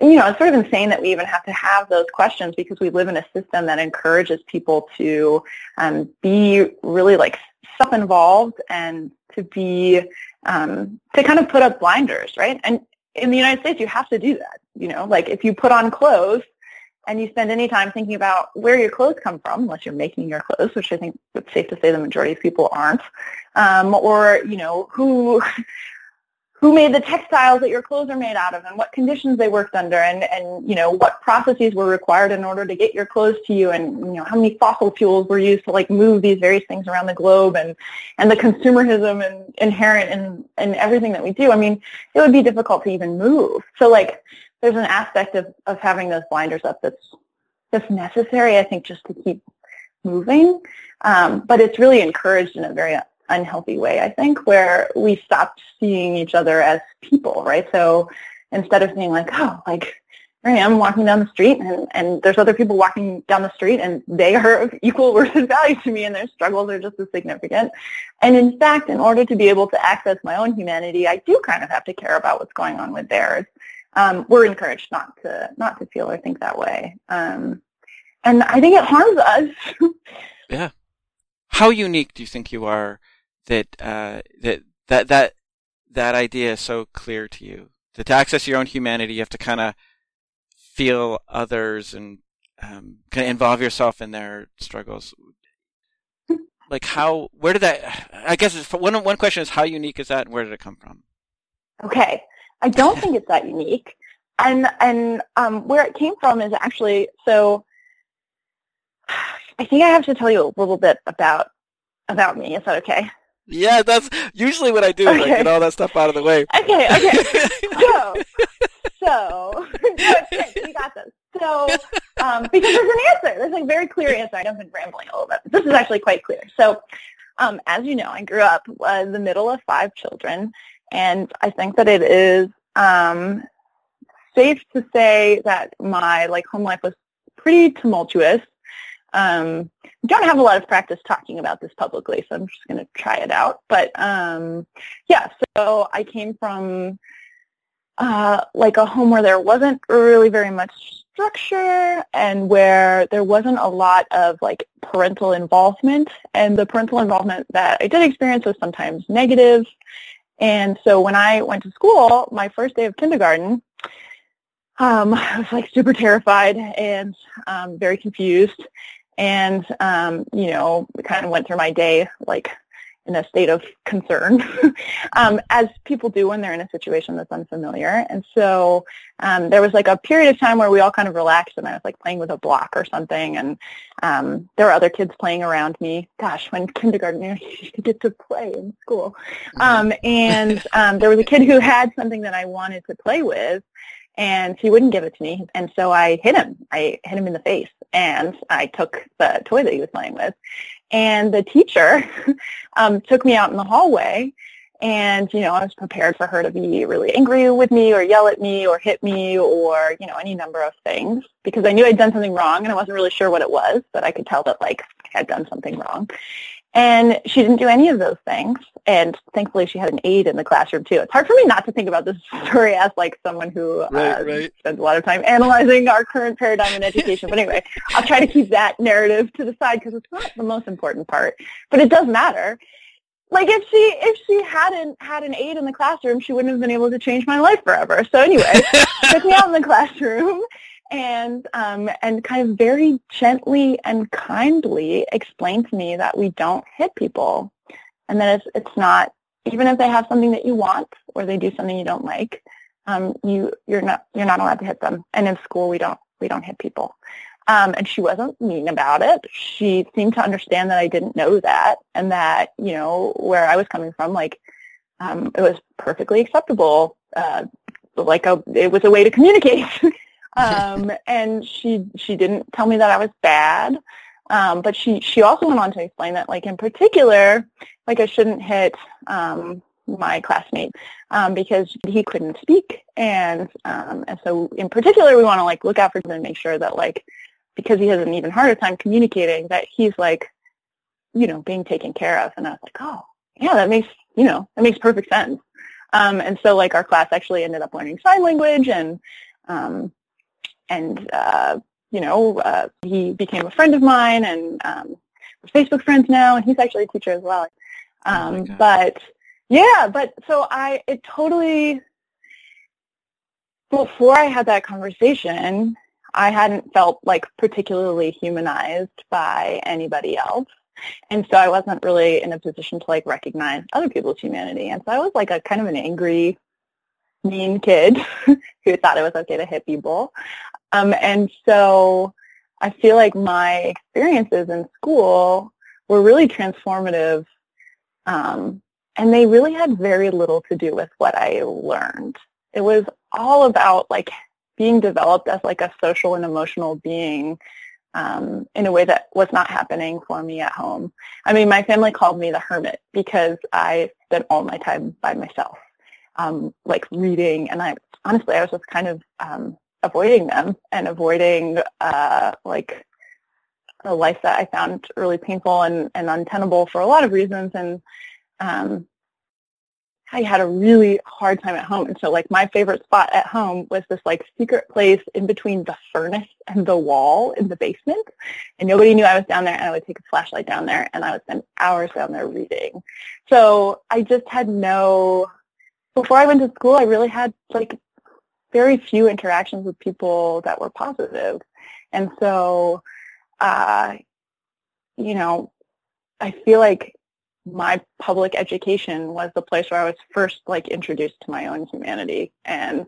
Speaker 7: you know, it's sort of insane that we even have to have those questions because we live in a system that encourages people to um, be really like self-involved and to be um, to kind of put up blinders, right? And in the United States, you have to do that. You know, like if you put on clothes and you spend any time thinking about where your clothes come from, unless you're making your clothes, which I think it's safe to say the majority of people aren't, um, or you know who who made the textiles that your clothes are made out of and what conditions they worked under and, and you know what processes were required in order to get your clothes to you and you know how many fossil fuels were used to like move these various things around the globe and and the consumerism and inherent in in everything that we do. I mean it would be difficult to even move. So like there's an aspect of of having those blinders up that's that's necessary i think just to keep moving. Um, but it's really encouraged in a very unhealthy way, I think, where we stopped seeing each other as people, right? So instead of being like, oh, like I am walking down the street and, and there's other people walking down the street and they are of equal worth and value to me and their struggles are just as significant. And in fact, in order to be able to access my own humanity, I do kind of have to care about what's going on with theirs. Um, we're encouraged not to not to feel or think that way. Um, and I think it harms us.
Speaker 3: Yeah. How unique do you think you are that uh, that that that that idea is so clear to you? That to access your own humanity, you have to kind of feel others and um, kind of involve yourself in their struggles. Like how? Where did that? I guess it's, one one question is how unique is that, and where did it come from?
Speaker 7: Okay, I don't think it's that unique, and and um, where it came from is actually so. I think I have to tell you a little bit about about me. Is that okay?
Speaker 3: Yeah, that's usually what I do. Is I get all that stuff out of the way.
Speaker 7: Okay, okay. so, so, you got this. So, um, because there's an answer. There's a very clear answer. I've been rambling a little bit. This is actually quite clear. So, um, as you know, I grew up uh, in the middle of five children, and I think that it is um, safe to say that my like home life was pretty tumultuous. Um, don't have a lot of practice talking about this publicly, so I'm just going to try it out. But um, yeah, so I came from uh, like a home where there wasn't really very much structure and where there wasn't a lot of like parental involvement. And the parental involvement that I did experience was sometimes negative. And so when I went to school, my first day of kindergarten, um, I was like super terrified and um, very confused. And, um, you know, kind of went through my day like in a state of concern, um, as people do when they're in a situation that's unfamiliar. And so um, there was like a period of time where we all kind of relaxed, and I was like playing with a block or something, and um, there were other kids playing around me. Gosh, when kindergarten, you, get to play in school. Um, and um, there was a kid who had something that I wanted to play with, and he wouldn't give it to me. And so I hit him. I hit him in the face, and I took the toy that he was playing with. And the teacher um, took me out in the hallway, and you know I was prepared for her to be really angry with me, or yell at me, or hit me, or you know any number of things because I knew I'd done something wrong, and I wasn't really sure what it was, but I could tell that like I had done something wrong. And she didn't do any of those things. And thankfully she had an aide in the classroom too. It's hard for me not to think about this story as like someone who
Speaker 4: Right,
Speaker 7: uh,
Speaker 4: right.
Speaker 7: spends a lot of time analyzing our current paradigm in education. But anyway, I'll try to keep that narrative to the side because it's not the most important part. But it does matter. Like if she if she hadn't had an aide in the classroom, she wouldn't have been able to change my life forever. So anyway, took me out in the classroom and um, and kind of very gently and kindly explained to me that we don't hit people, and that it's it's not even if they have something that you want or they do something you don't like, um, you you're not you're not allowed to hit them. And in school, we don't we don't hit people. Um, and she wasn't mean about it. She seemed to understand that I didn't know that, and that you know where I was coming from, like um, it was perfectly acceptable. Uh, like a, it was a way to communicate. um, and she she didn't tell me that I was bad. Um, but she she also went on to explain that, like in particular, like I shouldn't hit um, my classmate um, because he couldn't speak, and um, and so in particular, we want to like look out for him and make sure that like because he has an even harder time communicating, that he's like, you know, being taken care of. And I was like, oh, yeah, that makes you know that makes perfect sense. Um, and so like our class actually ended up learning sign language and um, and uh, you know uh, he became a friend of mine and um, we're Facebook friends now and he's actually a teacher as well.
Speaker 3: Oh
Speaker 7: Um,
Speaker 3: God.
Speaker 7: but yeah, but so I it totally before I had that conversation, I hadn't felt like particularly humanized by anybody else. And so I wasn't really in a position to like recognize other people's humanity. And so I was like a kind of an angry, mean kid who thought it was okay to hit people. Um, and so I feel like my experiences in school were really transformative. Um, and they really had very little to do with what I learned. It was all about like being developed as like a social and emotional being um, in a way that was not happening for me at home. I mean, my family called me the hermit because I spent all my time by myself, um, like reading, and I honestly I was just kind of um, avoiding them and avoiding uh, like a life that I found really painful and, and untenable for a lot of reasons, and um, I had a really hard time at home. And so like my favorite spot at home was this like secret place in between the furnace and the wall in the basement. And nobody knew I was down there and I would take a flashlight down there and I would spend hours down there reading. So I just had no, before I went to school, I really had like very few interactions with people that were positive. And so, uh, you know, I feel like my public education was the place where I was first like introduced to my own humanity. And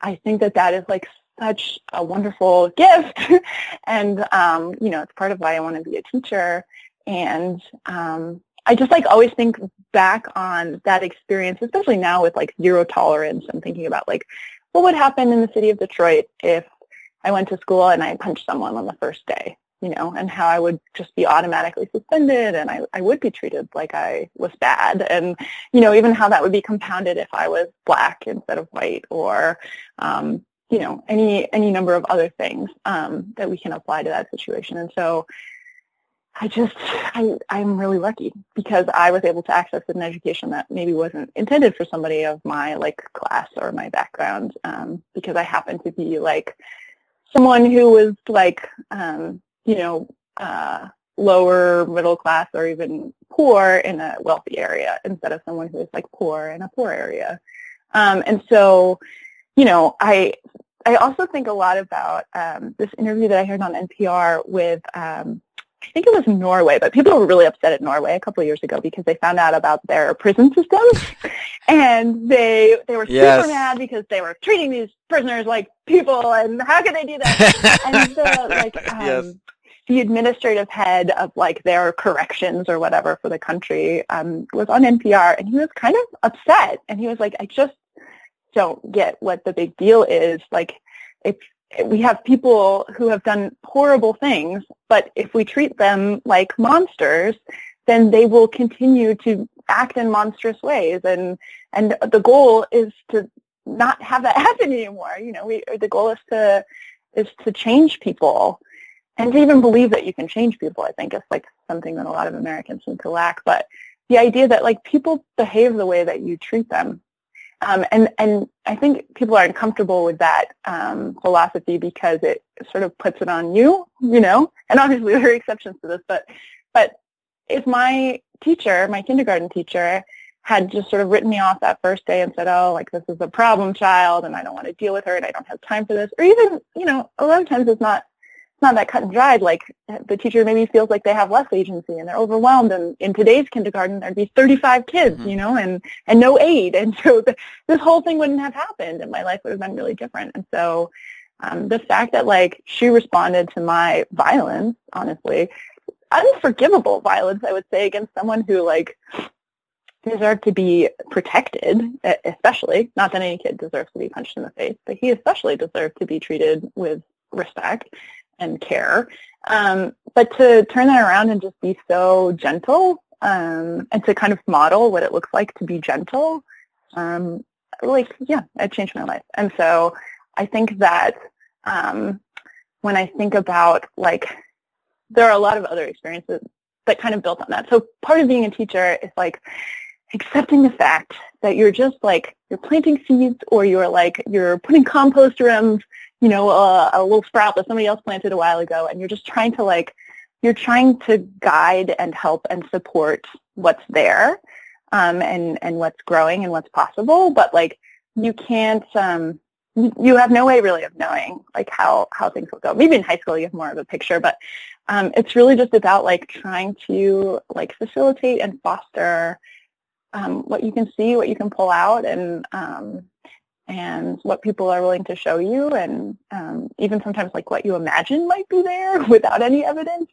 Speaker 7: I think that that is like such a wonderful gift. and, um, you know, it's part of why I want to be a teacher. And, um, I just like always think back on that experience, especially now with like zero tolerance. I'm thinking about like, what would happen in the city of Detroit if I went to school and I punched someone on the first day? you know, and how I would just be automatically suspended and I, I would be treated like I was bad. And, you know, even how that would be compounded if I was black instead of white or, um, you know, any, any number of other things um, that we can apply to that situation. And so I just, I, I'm really lucky because I was able to access an education that maybe wasn't intended for somebody of my like class or my background um, because I happened to be like someone who was like, um, you know, uh, lower middle class or even poor in a wealthy area instead of someone who is like poor in a poor area. Um, and so, you know, I I also think a lot about um, this interview that I heard on NPR with um, I think it was Norway, but people were really upset at Norway a couple of years ago because they found out about their prison system, and they they were
Speaker 3: Yes.
Speaker 7: super mad because they were treating these prisoners like people, and how could they do that? and the like um,
Speaker 4: Yes.
Speaker 7: the administrative head of like their corrections or whatever for the country um, was on NPR, and he was kind of upset, and he was like, "I just don't get what the big deal is. Like, if we have people who have done horrible things, but if we treat them like monsters, then they will continue to act in monstrous ways, and and the goal is to not have that happen anymore. You know, we the goal is to is to change people." and to even believe that you can change people, I think is like something that a lot of Americans seem to lack. But the idea that like people behave the way that you treat them. Um, and, and I think people are uncomfortable with that um, philosophy because it sort of puts it on you, you know, and obviously there are exceptions to this, but, but if my teacher, my kindergarten teacher, had just sort of written me off that first day and said, oh, like this is a problem child and I don't want to deal with her and I don't have time for this. Or even, you know, a lot of times it's not not that cut and dried. Like the teacher maybe feels like they have less agency and they're overwhelmed. And in today's kindergarten, there'd be 35 kids, mm-hmm. you know, and, and no aide. And so the, this whole thing wouldn't have happened and my life would have been really different. And so um, the fact that like she responded to my violence, honestly, unforgivable violence, I would say, against someone who like deserved to be protected, especially, not that any kid deserves to be punched in the face, but he especially deserved to be treated with respect and care. Um, but to turn that around and just be so gentle um, and to kind of model what it looks like to be gentle, um, like, yeah, it changed my life. And so I think that um, when I think about, like, there are a lot of other experiences that kind of built on that. So part of being a teacher is, like, accepting the fact that you're just, like, you're planting seeds or you're, like, you're putting compost around you know, a, a little sprout that somebody else planted a while ago, and you're just trying to like, you're trying to guide and help and support what's there, um, and and what's growing and what's possible. But like, you can't, um, you have no way really of knowing like how how things will go. Maybe in high school you have more of a picture, but um, it's really just about like trying to like facilitate and foster um, what you can see, what you can pull out, and um, and what people are willing to show you and um, even sometimes like what you imagine might be there without any evidence.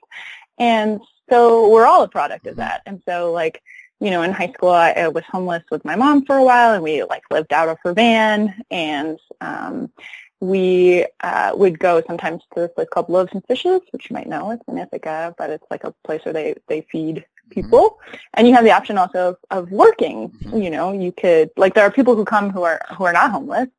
Speaker 7: And so we're all a product of mm-hmm. that. And so like, you know, in high school I, I was homeless with my mom for a while and we like lived out of her van and um, we uh, would go sometimes to this place called Loaves and Fishes, which you might know. It's in Ithaca, but it's like a place where they, they feed people mm-hmm. and you have the option also of, of working mm-hmm. you know you could like there are people who come who are who are not homeless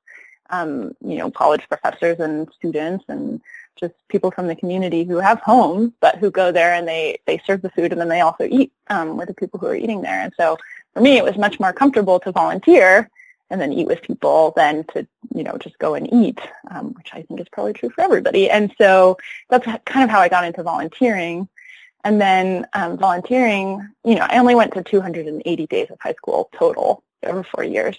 Speaker 7: um, you know college professors and students and just people from the community who have homes but who go there and they they serve the food and then they also eat um, with the people who are eating there and so for me it was much more comfortable to volunteer and then eat with people than to you know just go and eat um, which i think is probably true for everybody and so that's kind of how i got into volunteering and then um, volunteering, you know, I only went to 280 days of high school total over four years.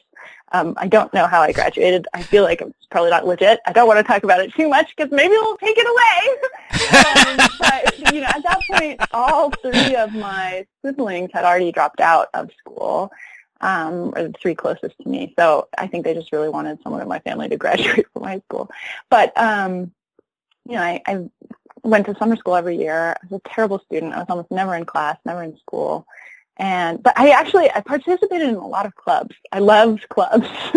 Speaker 7: Um, I don't know how I graduated. I feel like it's probably not legit. I don't want to talk about it too much because maybe we'll take it away. um, but, you know, at that point, all three of my siblings had already dropped out of school, um, or the three closest to me. So I think they just really wanted someone in my family to graduate from high school. But, um, you know, I, I went to summer school every year. I was a terrible student. I was almost never in class, never in school. And but I actually I participated in a lot of clubs. I loved clubs,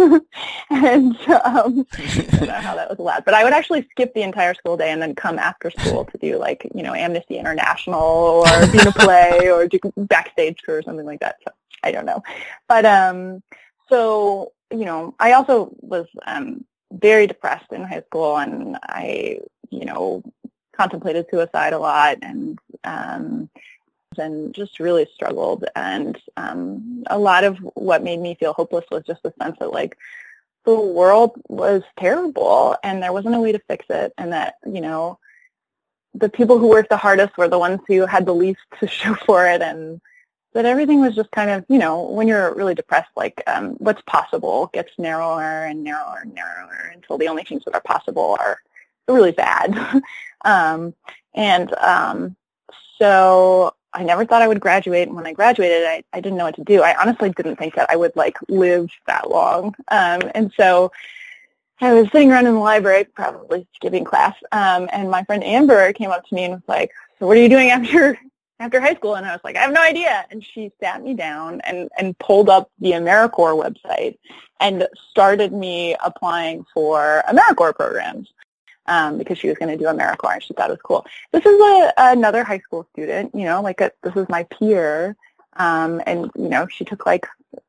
Speaker 7: and um, I don't know how that was allowed. But I would actually skip the entire school day and then come after school to do like you know Amnesty International or be in a play or do backstage tour or something like that. So I don't know, but um, so you know I also was um very depressed in high school and I you know contemplated suicide a lot and um, and just really struggled. And um, a lot of what made me feel hopeless was just the sense that like the world was terrible and there wasn't a way to fix it, and that you know the people who worked the hardest were the ones who had the least to show for it, and that everything was just kind of you know when you're really depressed, like um, what's possible gets narrower and narrower and narrower until the only things that are possible are really bad. Um, and um, so I never thought I would graduate. And when I graduated, I, I didn't know what to do. I honestly didn't think that I would like live that long. Um, and so I was sitting around in the library, probably skipping class, um, and my friend Amber came up to me and was like, "So what are you doing after after high school?" And I was like, "I have no idea." And she sat me down and and pulled up the AmeriCorps website and started me applying for AmeriCorps programs um, because she was going to do AmeriCorps and she thought it was cool. This is a, another high school student, you know, like a, this is my peer. Um, and, you know, she took like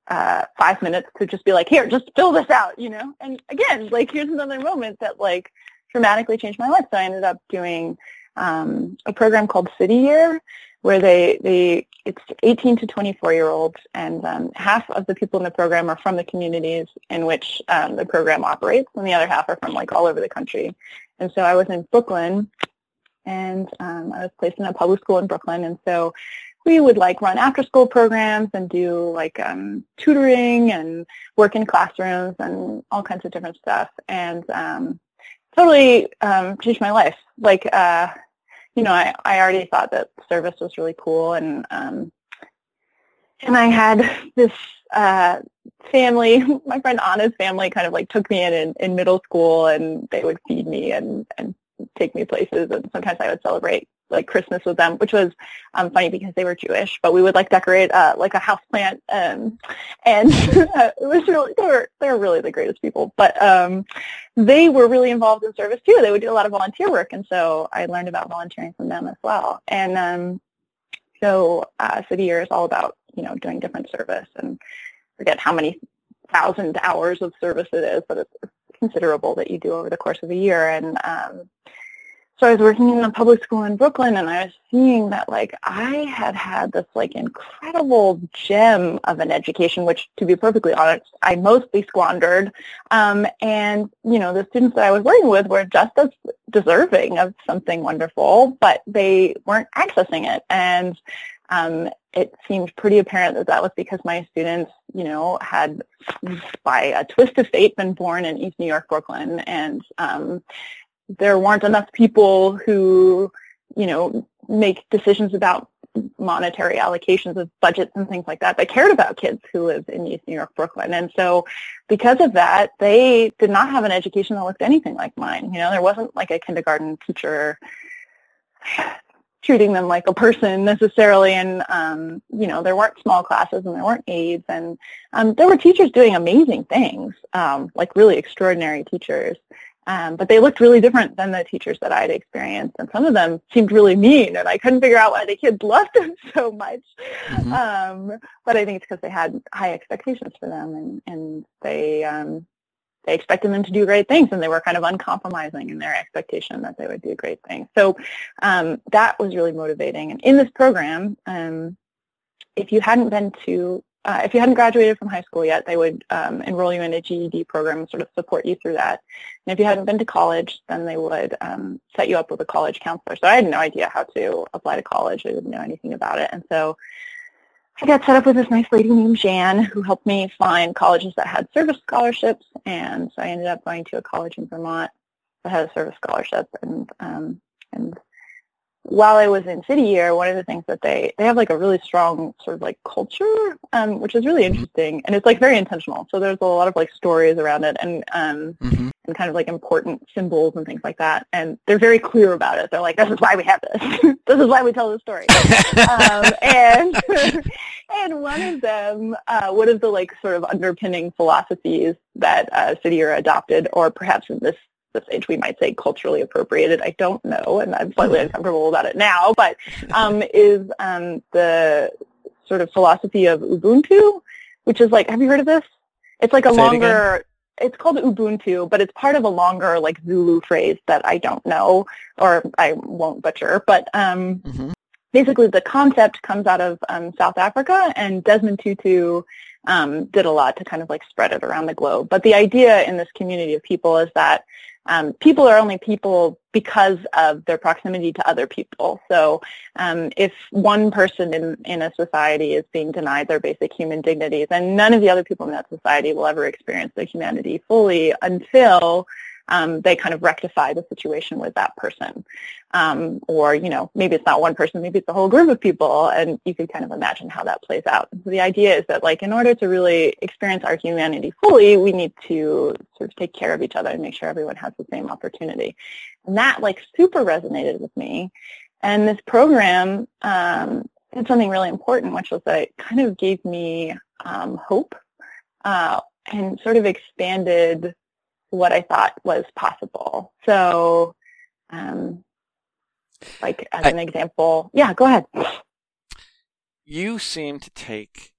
Speaker 7: uh, five minutes to just be like, here, just fill this out, you know. And again, like here's another moment that like dramatically changed my life. So I ended up doing um, a program called City Year, where they, they it's 18 to 24 year olds, and um, half of the people in the program are from the communities in which um, the program operates, and the other half are from like all over the country. And so I was in Brooklyn, and um, I was placed in a public school in Brooklyn, and so we would like run after school programs and do like um, tutoring and work in classrooms and all kinds of different stuff and um, totally um, changed my life. Like, uh, you know, I, I already thought that service was really cool and um, and I had this uh, family, my friend Anna's family kind of like took me in, in in middle school and they would feed me and, and take me places and sometimes I would celebrate like Christmas with them, which was um, funny because they were Jewish. But we would like decorate uh, like a house plant, um, and it was really they were they were really the greatest people. But um, they were really involved in service too. They would do a lot of volunteer work, and so I learned about volunteering from them as well. And um, so uh, City Year is all about you know doing different service, and forget how many thousand hours of service it is, but it's considerable that you do over the course of a year. And um, so I was working in a public school in Brooklyn and I was seeing that like I had had this like incredible gem of an education, which to be perfectly honest, I mostly squandered. Um, and, you know, the students that I was working with were just as deserving of something wonderful, but they weren't accessing it. And um, it seemed pretty apparent that that was because my students, you know, had by a twist of fate been born in East New York, Brooklyn, and um, there weren't enough people who, you know, make decisions about monetary allocations of budgets and things like that that cared about kids who lived in East New York, Brooklyn. And so because of that, they did not have an education that looked anything like mine. You know, there wasn't like a kindergarten teacher treating them like a person necessarily and um, you know there weren't small classes and there weren't aides and um, there were teachers doing amazing things um, like really extraordinary teachers um, but they looked really different than the teachers that I had experienced, and some of them seemed really mean, and I couldn't figure out why the kids loved them so much. Mm-hmm. Um, but I think it's because they had high expectations for them, and and they um, they expected them to do great things, and they were kind of uncompromising in their expectation that they would do great things. So um, that was really motivating. And in this program, um, if you hadn't been to uh, if you hadn't graduated from high school yet, they would um, enroll you in a GED program and sort of support you through that. And if you hadn't been to college, then they would um, set you up with a college counselor. So I had no idea how to apply to college. I didn't know anything about it. And so I got set up with this nice lady named Jan who helped me find colleges that had service scholarships. And so I ended up going to a college in Vermont that had a service scholarship. And, um, and while I was in City Year, one of the things that they they have like a really strong sort of like culture, um, which is really mm-hmm. interesting, and it's like very intentional. So there's a lot of like stories around it, and um, mm-hmm. And kind of like important symbols and things like that. And they're very clear about it. They're like, this is why we have this. this is why we tell this story. um, and and one of them, uh, one of the like sort of underpinning philosophies that uh, City Year adopted, or perhaps in this this age we might say culturally appropriated. I don't know, and I'm slightly mm-hmm. uncomfortable about it now. But um, is um, the sort of philosophy of Ubuntu, which is like, have you heard of this? It's like a say longer. It it's called Ubuntu, but it's part of a longer like Zulu phrase that I don't know or I won't butcher. But um, mm-hmm. basically, the concept comes out of um, South Africa, and Desmond Tutu um, did a lot to kind of like spread it around the globe. But the idea in this community of people is that um, people are only people because of their proximity to other people. So um, if one person in, in a society is being denied their basic human dignity, then none of the other people in that society will ever experience their humanity fully until um, they kind of rectify the situation with that person. Um, or, you know, maybe it's not one person, maybe it's a whole group of people, and you can kind of imagine how that plays out. So the idea is that, like, in order to really experience our humanity fully, we need to sort of take care of each other and make sure everyone has the same opportunity. And that, like, super resonated with me. And this program um, did something really important, which was that it kind of gave me um, hope uh, and sort of expanded what I thought was possible. So, um, like as I, an example, yeah, go ahead.
Speaker 3: You seem to take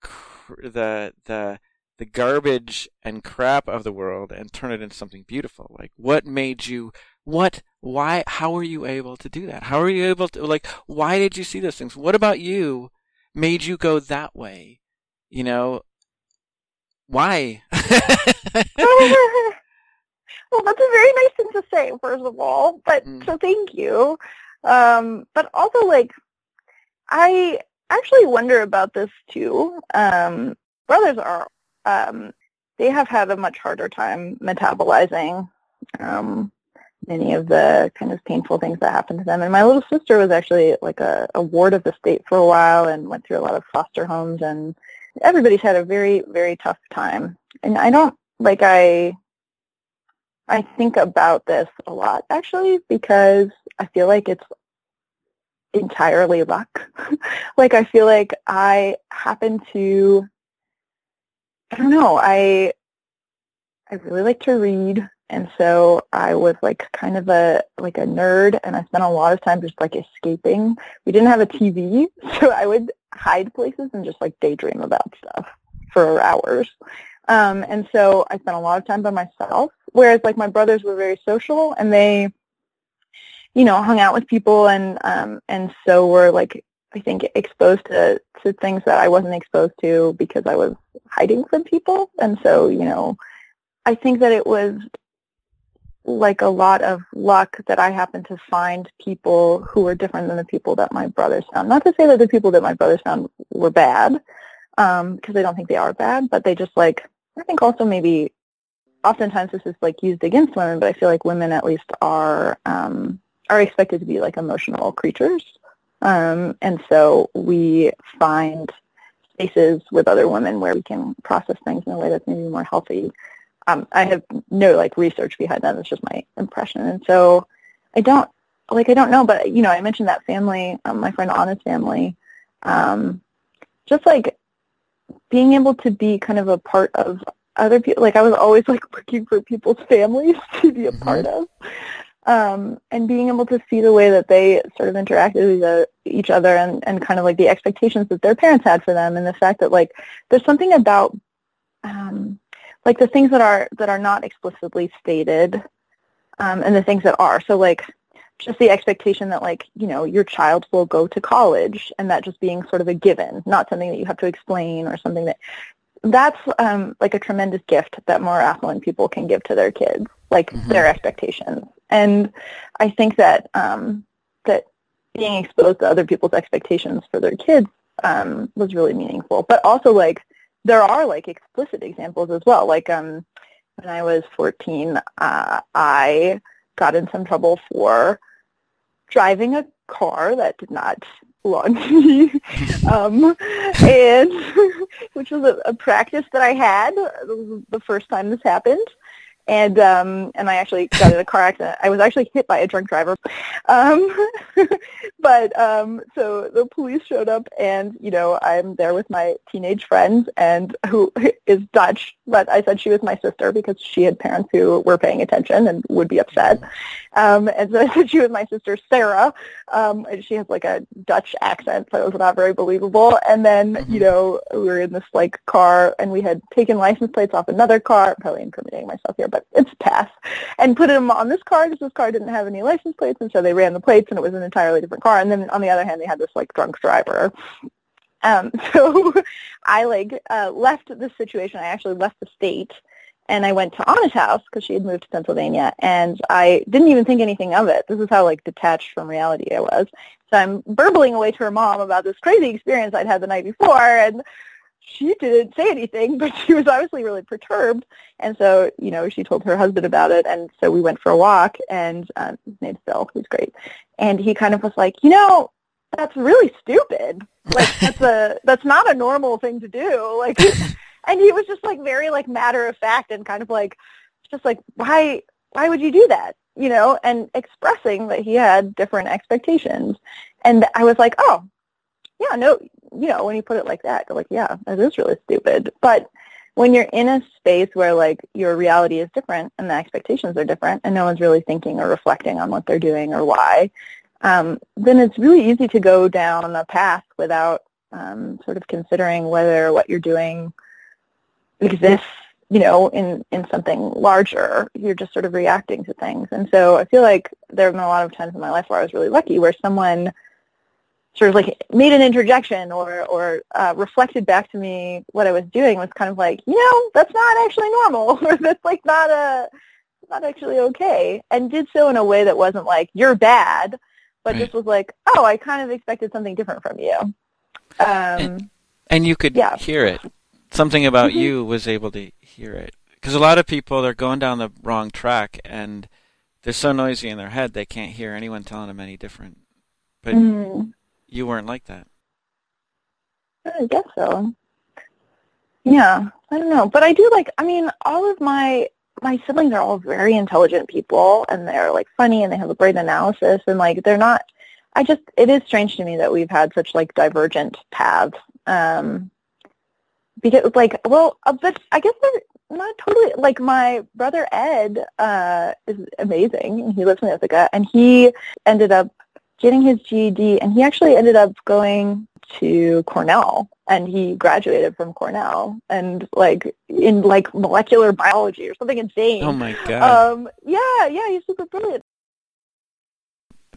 Speaker 3: cr- the the the garbage and crap of the world and turn it into something beautiful. Like, what made you? What why how were you able to do that how were you able to like why did you see those things what about you made you go that way you know why
Speaker 7: well, that's a very nice thing to say, first of all. But
Speaker 3: Mm.
Speaker 7: so thank you. Um, but also, like, I actually wonder about this too. Um, brothers are um, they have had a much harder time metabolizing um, many of the kind of painful things that happened to them. And my little sister was actually like a, a ward of the state for a while and went through a lot of foster homes and everybody's had a very, very tough time. And I don't like I I think about this a lot actually because I feel like it's entirely luck. like I feel like I happen to I don't know, I I really like to read and so I was like kind of a like a nerd and I spent a lot of time just like escaping. We didn't have a TV, so I would hide places and just like daydream about stuff for hours. Um, and so I spent a lot of time by myself, whereas like my brothers were very social and they, you know, hung out with people and, um, and so were like, I think exposed to, to things that I wasn't exposed to because I was hiding from people. And so, you know, I think that it was like a lot of luck that I happened to find people who were different than the people that my brothers found. Not to say that the people that my brothers found were bad, um, because I don't think they are bad, but they just like I think also maybe oftentimes this is like used against women, but I feel like women at least are um, are expected to be like emotional creatures, um, and so we find spaces with other women where we can process things in a way that's maybe more healthy. Um, I have no like research behind that. It's just my impression, and so I don't like I don't know, but you know I mentioned that family, um, my friend Anna's family, um, just like being able to be kind of a part of other people. Like I was always like looking for people's families to be a
Speaker 3: Mhm.
Speaker 7: part of, um, and being able to see the way that they sort of interacted with uh, each other and, and kind of like the expectations that their parents had for them, and the fact that like there's something about um, like the things that are that are not explicitly stated, um, and the things that are. So like just the expectation that like you know your child will go to college and that just being sort of a given not something that you have to explain or something that that's um, like a tremendous gift that more affluent people can give to their kids like
Speaker 3: Mhm.
Speaker 7: their expectations and i think that um, that being exposed to other people's expectations for their kids um, was really meaningful but also like there are like explicit examples as well. Like um, when i was 14 uh, i got in some trouble for driving a car that did not belong to me, um, and which was a, a practice that I had. The first time this happened. And um, and I actually got in a car accident. I was actually hit by a drunk driver, um, but um, so the police showed up, and you know I'm there with my teenage friend, and who is Dutch, but I said she was my sister because she had parents who were paying attention and would be upset. Um, and so I said she was my sister Sarah. Um, and she has like a Dutch accent, so it was not very believable. And then,
Speaker 3: Mhm.
Speaker 7: you know, we were in this like car and we had taken license plates off another car, I'm probably incriminating myself here, but it's a pass, and put them on this car because this car didn't have any license plates. And so they ran the plates and it was an entirely different car. And then on the other hand, they had this like drunk driver. Um, so I like uh, left this situation. I actually left the state and I went to Anna's house because she had moved to Pennsylvania, and I didn't even think anything of it. This is how like detached from reality I was. So I'm burbling away to her mom about this crazy experience I'd had the night before, and she didn't say anything, but she was obviously really perturbed. And so, you know, she told her husband about it, and so we went for a walk, and uh, his name's Bill, who's great, and he kind of was like, you know, that's really stupid. Like that's a that's not a normal thing to do. Like and he was just like very like matter of fact and kind of like just like why why would you do that you know and expressing that he had different expectations and i was like oh yeah no you know when you put it like that like yeah that is really stupid but when you're in a space where like your reality is different and the expectations are different and no one's really thinking or reflecting on what they're doing or why um, then it's really easy to go down a path without um, sort of considering whether what you're doing exists you know, in, in something larger. You're just sort of reacting to things. And so I feel like there have been a lot of times in my life where I was really lucky where someone sort of like made an interjection or, or uh, reflected back to me what I was doing was kind of like, you know, that's not actually normal or that's like not a, not actually okay and did so in a way that wasn't like, you're bad, but
Speaker 3: Right.
Speaker 7: just was like, oh, I kind of expected something different from you. Um,
Speaker 3: And- And you could
Speaker 7: Yeah.
Speaker 3: hear it. Something about
Speaker 7: Mhm.
Speaker 3: you was able to hear it. Because a lot of people, they're going down the wrong track and they're so noisy in their head they can't hear anyone telling them any different. But
Speaker 7: mm,
Speaker 3: you weren't like that.
Speaker 7: I guess so. Yeah, I don't know, but I do like. I mean, all of my my siblings are all very intelligent people, and they're like funny, and they have a great analysis, and like they're not. I just it is strange to me that we've had such like divergent paths. Um, because like, well, uh, but I guess they're not totally like my brother Ed uh, is amazing. He lives in Ithaca, and he ended up getting his GED, and he actually ended up going to Cornell, and he graduated from Cornell, and like in like molecular biology or something insane.
Speaker 3: Oh my god.
Speaker 7: um, yeah, yeah, he's super brilliant.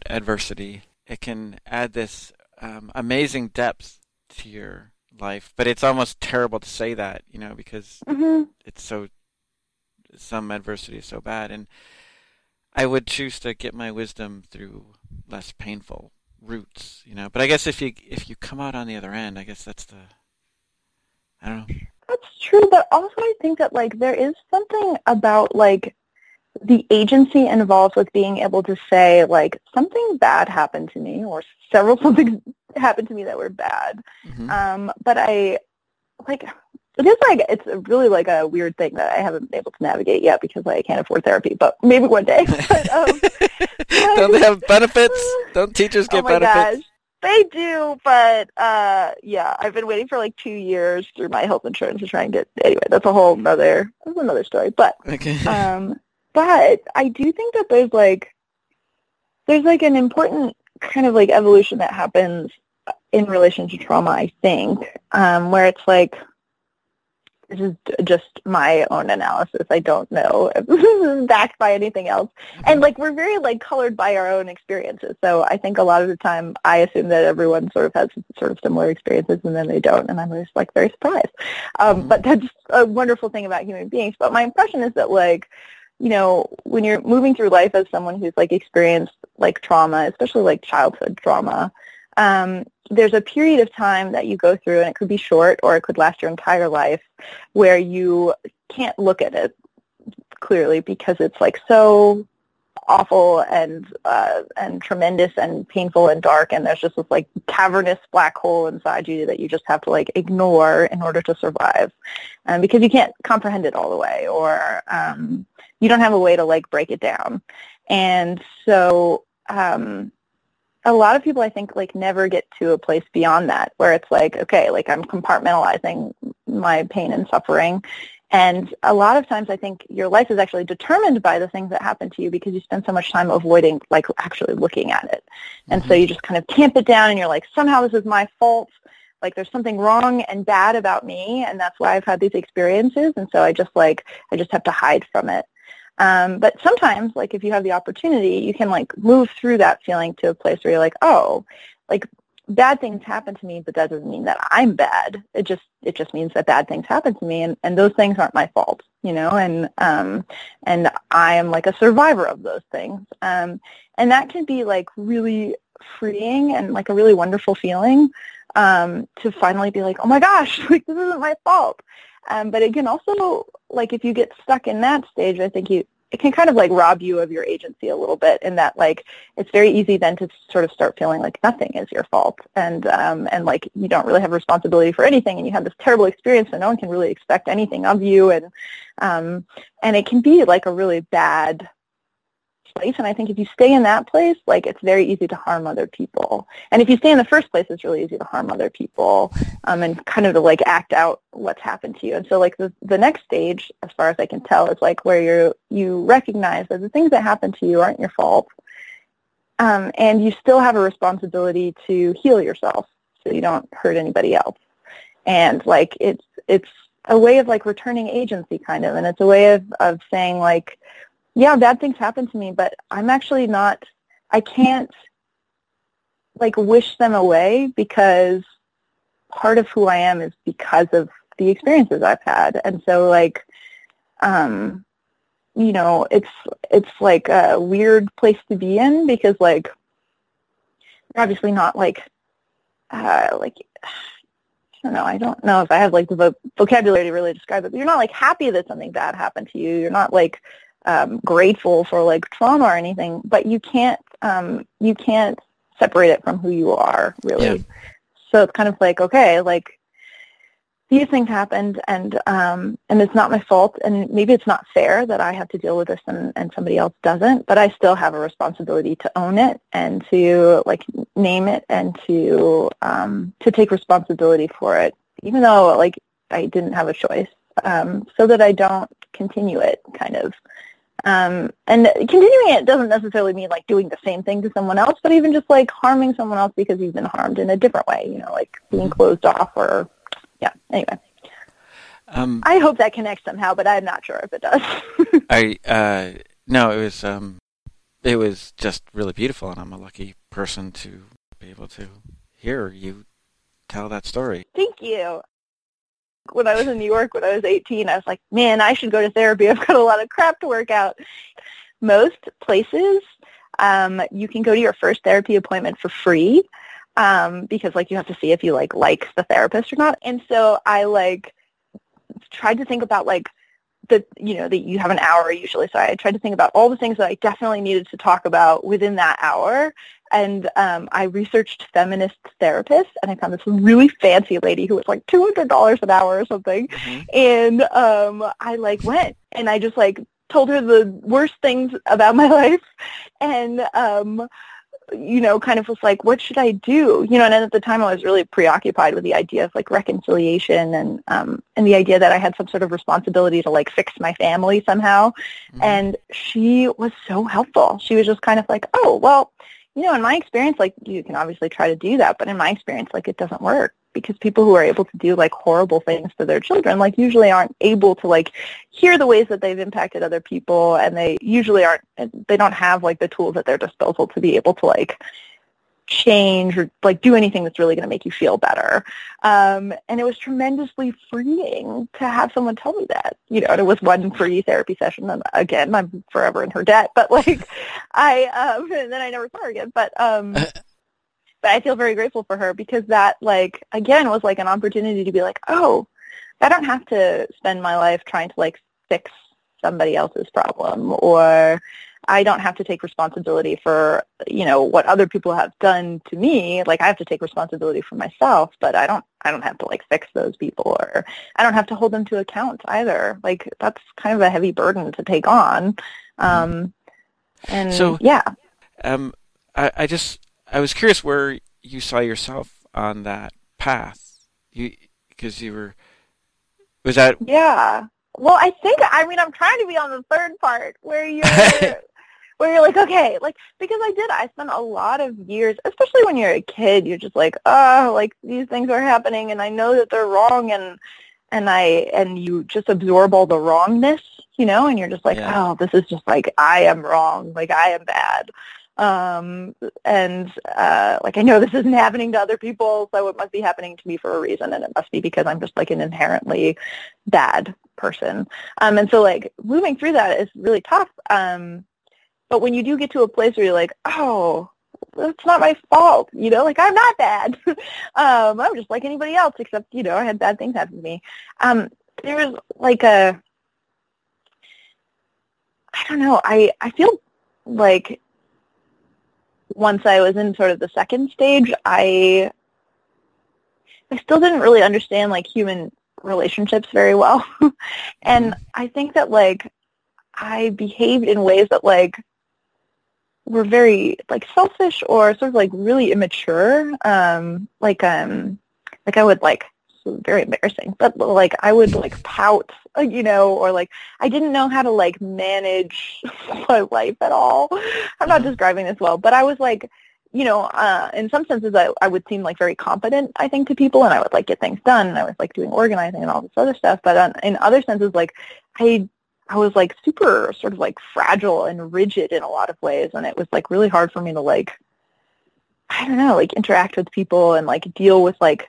Speaker 3: Adversity. It can add this um, amazing depth to your life, but it's almost terrible to say that, you know, because
Speaker 7: hmm
Speaker 3: it's so some adversity is so bad and I would choose to get my wisdom through less painful routes, you know. But I guess if you if you come out on the other end, I guess that's the I don't know.
Speaker 7: That's true, but also I think that like there is something about like the agency involved with being able to say like something bad happened to me or several something happened to me that were bad.
Speaker 3: Mhm.
Speaker 7: Um, but I like it is like it's really like a weird thing that I haven't been able to navigate yet because I can't afford therapy. But maybe one day. But, um,
Speaker 3: Don't they have benefits? Don't teachers get
Speaker 7: oh my
Speaker 3: benefits?
Speaker 7: gosh. They do, but uh yeah, I've been waiting for like two years through my health insurance to try and get anyway, that's a whole nother that's another story. But
Speaker 3: Okay.
Speaker 7: um but I do think that there's like there's like an important kind of like evolution that happens in relation to trauma, I think, um, where it's like this is just my own analysis. I don't know if this is backed by anything else. And like we're very like colored by our own experiences. So I think a lot of the time I assume that everyone sort of has sort of similar experiences and then they don't and I'm just like very surprised. Um,
Speaker 3: Mhm.
Speaker 7: but that's a wonderful thing about human beings. But my impression is that like, you know, when you're moving through life as someone who's like experienced like trauma, especially like childhood trauma, um, there's a period of time that you go through, and it could be short or it could last your entire life, where you can't look at it clearly because it's like so awful and uh, and tremendous and painful and dark, and there's just this like cavernous black hole inside you that you just have to like ignore in order to survive, um, because you can't comprehend it all the way, or um, you don't have a way to like break it down, and so. Um, a lot of people I think like never get to a place beyond that where it's like, okay, like I'm compartmentalizing my pain and suffering. And a lot of times I think your life is actually determined by the things that happen to you because you spend so much time avoiding like actually looking at it. And so mm-hmm. you just kind of tamp it down and you're like, somehow this is my fault. Like there's something wrong and bad about me and that's why I've had these experiences. And so I just like, I just have to hide from it. Um, but sometimes, like if you have the opportunity, you can like move through that feeling to a place where you're like, oh, like bad things happen to me, but that doesn't mean that I'm bad. It just it just means that bad things happen to me, and and those things aren't my fault, you know. And um, and I am like a survivor of those things. Um, and that can be like really freeing and like a really wonderful feeling um, to finally be like, oh my gosh, like this isn't my fault. Um, but it can also, like, if you get stuck in that stage, I think you it can kind of like rob you of your agency a little bit in that like it's very easy then to sort of start feeling like nothing is your fault. And um and like you don't really have responsibility for anything and you have this terrible experience and no one can really expect anything of you. And um and it can be like a really bad place. And I think if you stay in that place like it's very easy to harm other people. And if you stay in the first place it's really easy to harm other people um, and kind of to like act out what's happened to you. And so like the, the next stage as far as I can tell is like where you you recognize that the things that happen to you aren't your fault um, and you still have a responsibility to heal yourself so you don't hurt anybody else. And like it's it's a way of like returning agency kind of. And it's a way of of saying like yeah bad things happen to me but i'm actually not i can't like wish them away because part of who i am is because of the experiences i've had and so like um you know it's it's like a weird place to be in because like you're obviously not like uh like I don't know. I don't know if I have like the vo- vocabulary to really describe it. But you're not like happy that something bad happened to you. You're not like um, grateful for like trauma or anything. But you can't um, you can't separate it from who you are really.
Speaker 3: Yeah.
Speaker 7: So it's kind of like okay, like these things happened and um and it's not my fault and maybe it's not fair that I have to deal with this and, and somebody else doesn't, but I still have a responsibility to own it and to like name it and to um to take responsibility for it, even though like I didn't have a choice. Um so that I don't continue it kind of. Um, and continuing it doesn't necessarily mean like doing the same thing to someone else, but even just like harming someone else because you've been harmed in a different way, you know, like being closed off or yeah. Anyway,
Speaker 3: Um,
Speaker 7: I hope that connects somehow, but I'm not sure if it does.
Speaker 3: I uh, no, it was um, it was just really beautiful, and I'm a lucky person to be able to hear you tell that story.
Speaker 7: Thank you. When I was in New York when I was 18, I was like, man, I should go to therapy. I've got a lot of crap to work out. Most places, um, you can go to your first therapy appointment for free um, because like you have to see if you like like the therapist or not. And so I like tried to think about like the you know that you have an hour usually. So I tried to think about all the things that I definitely needed to talk about within that hour. And um, I researched feminist therapists, and I found this really fancy lady who was like two hundred dollars an hour or something. And um, I like went, and I just like told her the worst things about my life, and um, you know, kind of was like, what should I do? You know, and at the time I was really preoccupied with the idea of like reconciliation and um and the idea that I had some sort of responsibility to like fix my family somehow.
Speaker 3: Mhm.
Speaker 7: And she was so helpful. She was just kind of like, oh, well, you know, in my experience, like you can obviously try to do that, but in my experience, like it doesn't work because people who are able to do like horrible things to their children, like usually aren't able to like hear the ways that they've impacted other people and they usually aren't, they don't have like the tools at their disposal to be able to like change or like do anything that's really going to make you feel better. Um, and it was tremendously freeing to have someone tell me that, you know, and it was one free therapy session. And again, I'm forever in her debt, but like I, um, and then I never saw her again, but, um, but I feel very grateful for her because that like, again, was like an opportunity to be like, oh, I don't have to spend my life trying to like fix somebody else's problem or I don't have to take responsibility for, you know, what other people have done to me. Like I have to take responsibility for myself, but I don't I don't have to like fix those people or I don't have to hold them to account either. Like that's kind of a heavy burden to take on. Um and
Speaker 3: So-
Speaker 7: yeah.
Speaker 3: Um, I, I just I was curious where you saw yourself on that path. You because you were was that
Speaker 7: Yeah. Well, I think I mean I'm trying to be on the third part where you're where you're like, okay, like because I did I spent a lot of years, especially when you're a kid, you're just like, oh, like these things are happening and I know that they're wrong and and I and you just absorb all the wrongness, you know, and you're just like,
Speaker 3: Yeah.
Speaker 7: oh, this is just like I am wrong, like I am bad. Um and uh like I know this isn't happening to other people, so it must be happening to me for a reason and it must be because I'm just like an inherently bad person. Um and so like moving through that is really tough. Um but when you do get to a place where you're like, oh, it's not my fault, you know, like I'm not bad. um, I'm just like anybody else, except you know I had bad things happen to me. Um, there's like a, I don't know. I I feel like once I was in sort of the second stage, I I still didn't really understand like human relationships very well, and I think that like I behaved in ways that like were very like selfish or sort of like really immature. Um, like um, like I would like very embarrassing, but like I would like pout, uh, you know, or like I didn't know how to like manage my life at all. I'm not describing this well, but I was like you know, uh, in some senses, I, I would seem like very competent, I think, to people, and I would like get things done, and I was like doing organizing and all this other stuff. But on, in other senses, like I, I was like super sort of like fragile and rigid in a lot of ways, and it was like really hard for me to like, I don't know, like interact with people and like deal with like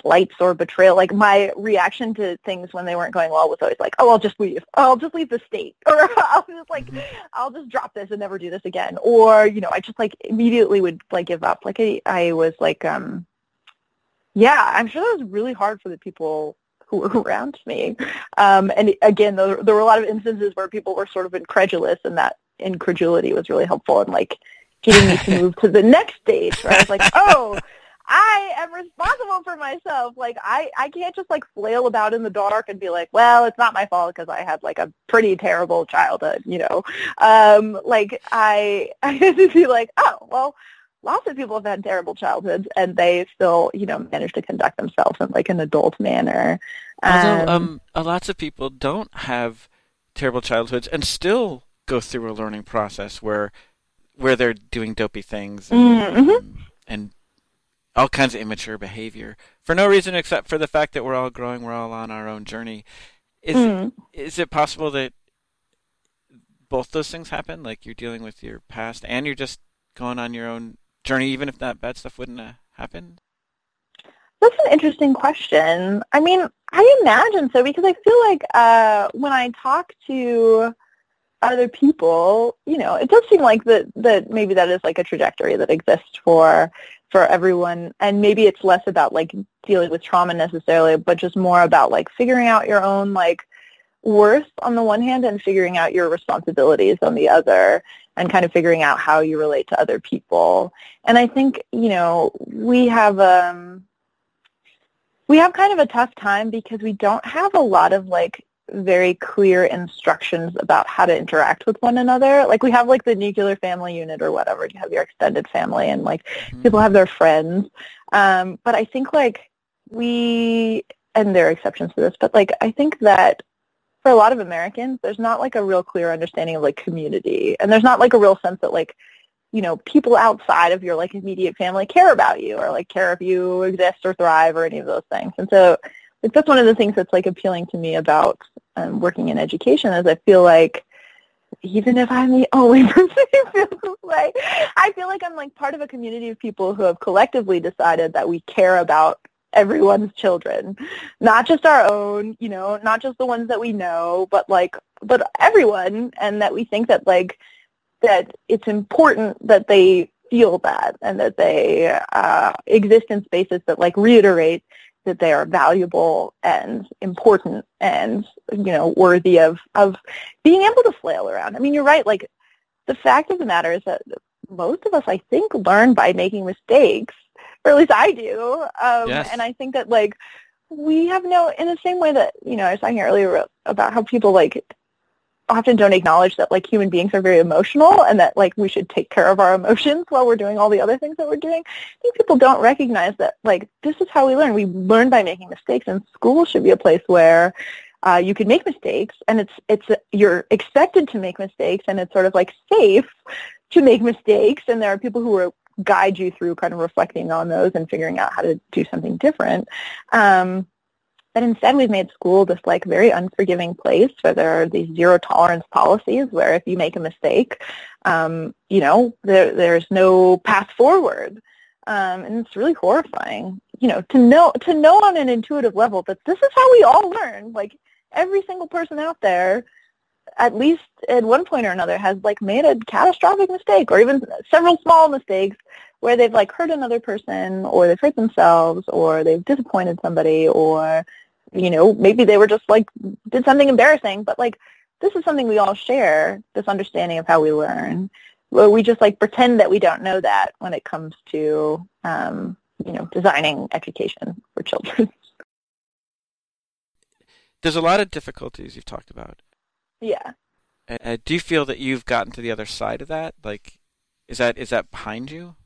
Speaker 7: slights or betrayal. Like my reaction to things when they weren't going well was always like, "Oh, I'll just leave. I'll just leave the state, or I'll just like, I'll just drop this and never do this again." Or you know, I just like immediately would like give up. Like I, I was like, um, yeah, I'm sure that was really hard for the people who were around me. Um, and again, there, there were a lot of instances where people were sort of incredulous, and that incredulity was really helpful in like getting me to move to the next stage. Where I was like, "Oh." I am responsible for myself. Like I, I can't just like flail about in the dark and be like, well, it's not my fault because I had like a pretty terrible childhood, you know. Um, like I, I had to be like, oh, well, lots of people have had terrible childhoods and they still, you know, manage to conduct themselves in like an adult manner.
Speaker 3: Although, um, um lots of people don't have terrible childhoods and still go through a learning process where, where they're doing dopey things and,
Speaker 7: mm-hmm.
Speaker 3: and all kinds of immature behavior for no reason except for the fact that we're all growing, we're all on our own journey. Is
Speaker 7: Mm.
Speaker 3: is it possible that both those things happen? Like you're dealing with your past and you're just going on your own journey, even if that bad stuff wouldn't have happened?
Speaker 7: That's an interesting question. I mean, I imagine so because I feel like uh, when I talk to other people, you know, it does seem like that that maybe that is like a trajectory that exists for for everyone and maybe it's less about like dealing with trauma necessarily, but just more about like figuring out your own like worth on the one hand and figuring out your responsibilities on the other and kind of figuring out how you relate to other people. And I think, you know, we have um we have kind of a tough time because we don't have a lot of like very clear instructions about how to interact with one another. Like we have like the nuclear family unit or whatever. You have your extended family and like
Speaker 3: Mm-hmm.
Speaker 7: people have their friends. Um, but I think like we, and there are exceptions to this, but like I think that for a lot of Americans, there's not like a real clear understanding of like community. And there's not like a real sense that like, you know, people outside of your like immediate family care about you or like care if you exist or thrive or any of those things. And so that's one of the things that's like appealing to me about um, working in education is I feel like even if I'm the only person who feels this way, I feel like I'm like part of a community of people who have collectively decided that we care about everyone's children, not just our own, you know, not just the ones that we know, but like, but everyone, and that we think that like that it's important that they feel that and that they uh, exist in spaces that like reiterate that they are valuable and important and you know worthy of of being able to flail around. I mean, you're right. Like the fact of the matter is that most of us, I think, learn by making mistakes, or at least I do. Um,
Speaker 3: Yes.
Speaker 7: And I think that like we have no, in the same way that you know, I was talking earlier about how people like often don't acknowledge that like human beings are very emotional and that like we should take care of our emotions while we're doing all the other things that we're doing. I think people don't recognize that like this is how we learn. We learn by making mistakes and school should be a place where uh, you can make mistakes and it's it's you're expected to make mistakes and it's sort of like safe to make mistakes and there are people who will guide you through kind of reflecting on those and figuring out how to do something different. Um, but instead we've made school this like very unforgiving place where there are these zero tolerance policies where if you make a mistake, um, you know, there, there's no path forward. Um, and it's really horrifying, you know, to know to know on an intuitive level that this is how we all learn. Like every single person out there, at least at one point or another, has like made a catastrophic mistake or even several small mistakes where they've like hurt another person or they've hurt themselves or they've disappointed somebody or you know, maybe they were just like did something embarrassing, but like this is something we all share, this understanding of how we learn. Where we just like pretend that we don't know that when it comes to um, you know, designing education for children.
Speaker 3: There's a lot of difficulties you've talked about.
Speaker 7: yeah.
Speaker 3: Uh, do you feel that you've gotten to the other side of that? Like, is that is that behind you?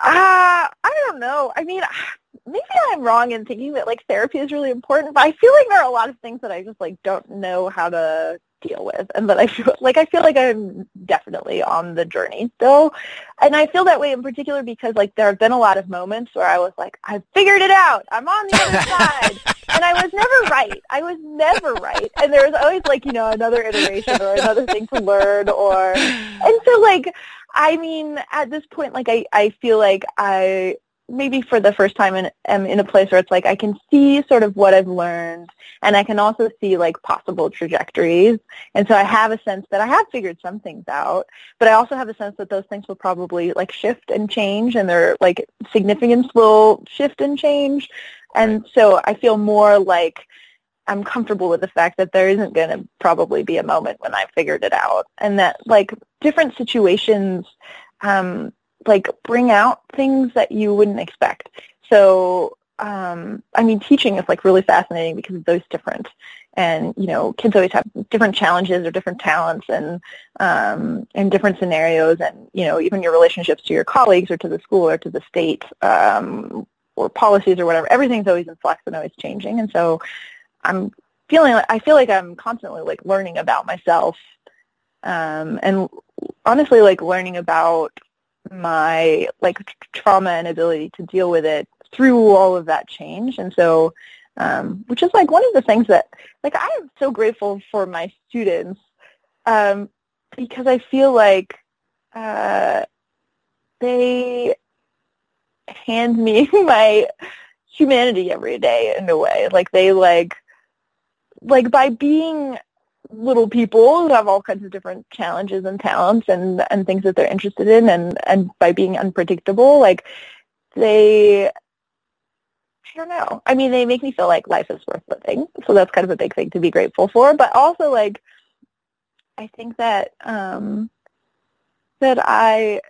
Speaker 7: Uh, I don't know. I mean, maybe I'm wrong in thinking that like therapy is really important, but I feel like there are a lot of things that I just like don't know how to deal with and that I feel like I feel like I'm definitely on the journey still. And I feel that way in particular because like there have been a lot of moments where I was like, I've figured it out. I'm on the other side. And I was never right. I was never right. And there was always like, you know, another iteration or another thing to learn or and so like I mean, at this point like I, I feel like I maybe for the first time in, am in a place where it's like I can see sort of what I've learned and I can also see like possible trajectories. And so I have a sense that I have figured some things out, but I also have a sense that those things will probably like shift and change and their like significance will shift and change. And so I feel more like I'm comfortable with the fact that there isn't going to probably be a moment when I figured it out and that like different situations um, like bring out things that you wouldn't expect. So, um, I mean, teaching is like really fascinating because of those different, and you know, kids always have different challenges or different talents and um, and different scenarios, and you know, even your relationships to your colleagues or to the school or to the state um, or policies or whatever. Everything's always in flux and always changing, and so I'm feeling I feel like I'm constantly like learning about myself um, and honestly like learning about my like trauma and ability to deal with it through all of that change. And so, um, which is like one of the things that like I am so grateful for my students um, because I feel like uh, they hand me my humanity every day in a way. Like they like like by being little people who have all kinds of different challenges and talents and and things that they're interested in and and by being unpredictable like they I don't know. I mean, they make me feel like life is worth living. So that's kind of a big thing to be grateful for. But also, like, I think that um, that I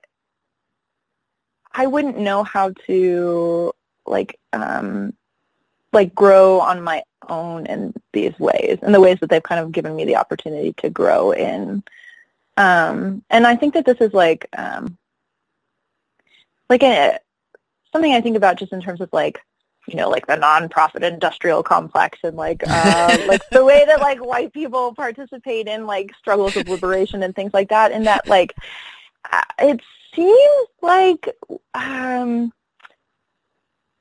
Speaker 7: I wouldn't know how to like um, like grow on my own in these ways, in the ways that they've kind of given me the opportunity to grow in. Um, and I think that this is like um, like a, something I think about just in terms of like you know like the nonprofit industrial complex and like uh, like the way that like white people participate in like struggles of liberation and things like that. And that like uh, it seems like um,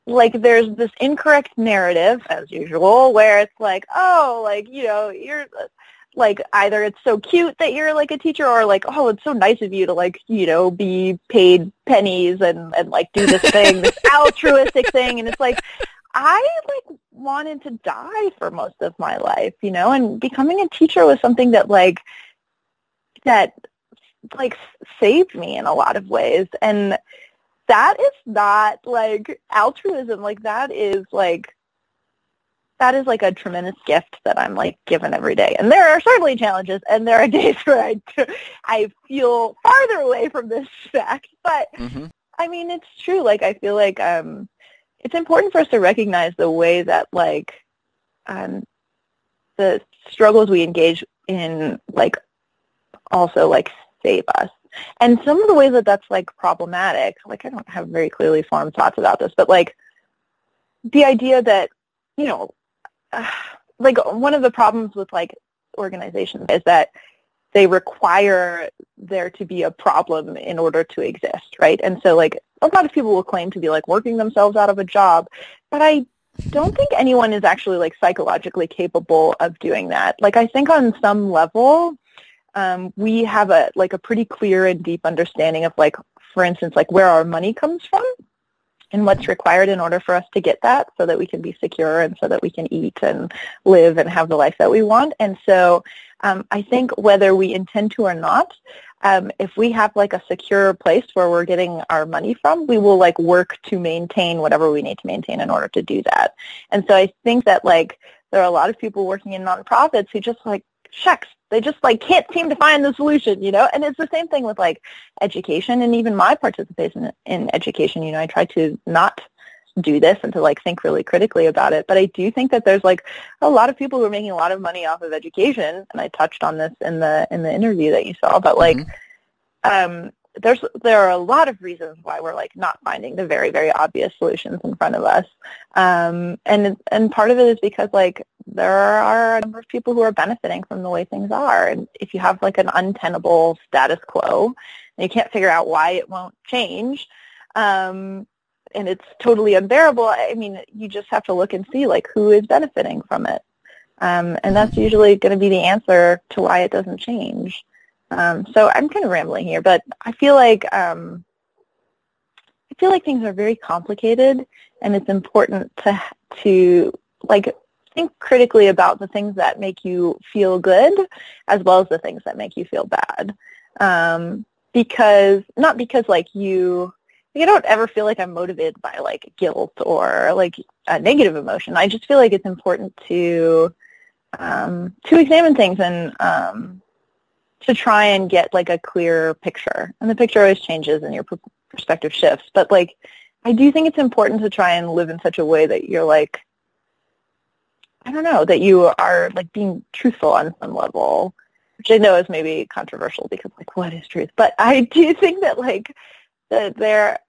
Speaker 7: like there's this incorrect narrative as usual where it's like oh like you know you're like either it's so cute that you're like a teacher or like oh it's so nice of you to like you know be paid pennies and and like do this thing this altruistic thing. And it's like i like wanted to die for most of my life you know? And becoming a teacher was something that like that like saved me in a lot of ways. And that is not like altruism. Like that is like that is like a tremendous gift that I'm like given every day. And there are certainly challenges, and there are days where I I feel farther away from this fact. But mm-hmm. I mean, it's true. Like I feel like um, it's important for us to recognize the way that like um, the struggles we engage in like also like save us and some of the ways that that's like problematic, like I don't have very clearly formed thoughts about this, but like the idea that, you know, like one of the problems with like organizations is that they require there to be a problem in order to exist, right? And so like a lot of people will claim to be like working themselves out of a job, but I don't think anyone is actually like psychologically capable of doing that. Like I think on some level, um, we have a like a pretty clear and deep understanding of like, for instance, like where our money comes from and what's required in order for us to get that so that we can be secure and so that we can eat and live and have the life that we want. And so um, I think whether we intend to or not, um, if we have like a secure place where we're getting our money from, we will like work to maintain whatever we need to maintain in order to do that. And so I think that like there are a lot of people working in nonprofits who just like shucks, they just like can't seem to find the solution, you know? And it's the same thing with like education and even my participation in education, you know, I try to not do this and to like think really critically about it. But I do think that there's like a lot of people who are making a lot of money off of education and I touched on this in the in the interview that you saw, but like mm-hmm. um there's there are a lot of reasons why we're like not finding the very very obvious solutions in front of us, um, and and part of it is because like there are a number of people who are benefiting from the way things are, and if you have like an untenable status quo, and you can't figure out why it won't change, um, and it's totally unbearable. I mean, you just have to look and see like who is benefiting from it, um, and that's usually going to be the answer to why it doesn't change. Um, so I'm kind of rambling here, but I feel like um, I feel like things are very complicated, and it's important to to like think critically about the things that make you feel good, as well as the things that make you feel bad. Um, because not because like you like, I don't ever feel like I'm motivated by like guilt or like a negative emotion. I just feel like it's important to um, to examine things and um, to try and get like a clear picture. And the picture always changes and your perspective shifts. But like, I do think it's important to try and live in such a way that you're like, I don't know, that you are like being truthful on some level, which I know is maybe controversial because like, what is truth? But I do think that like that there,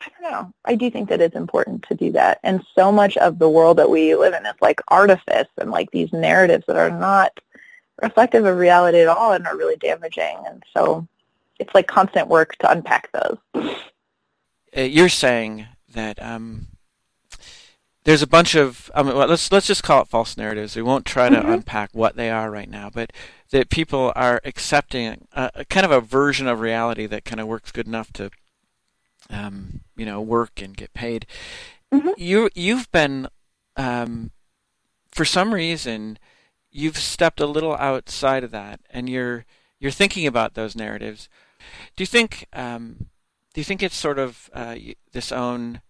Speaker 7: I don't know, I do think that it's important to do that. And so much of the world that we live in is like artifice and like these narratives that are not reflective of reality at all and are really damaging. And so it's like constant work to unpack those.
Speaker 3: Uh, you're saying that um, there's a bunch of I mean, well, let's let's just call it false narratives. We won't try to mm-hmm. unpack what they are right now, but that people are accepting a, a, kind of a version of reality that kind of works good enough to, um, you know, work and get paid. Mm-hmm. You you've been, um, for some reason, you've stepped a little outside of that, and you're you're thinking about those narratives. Do you think um, do you think it's sort of uh, this own?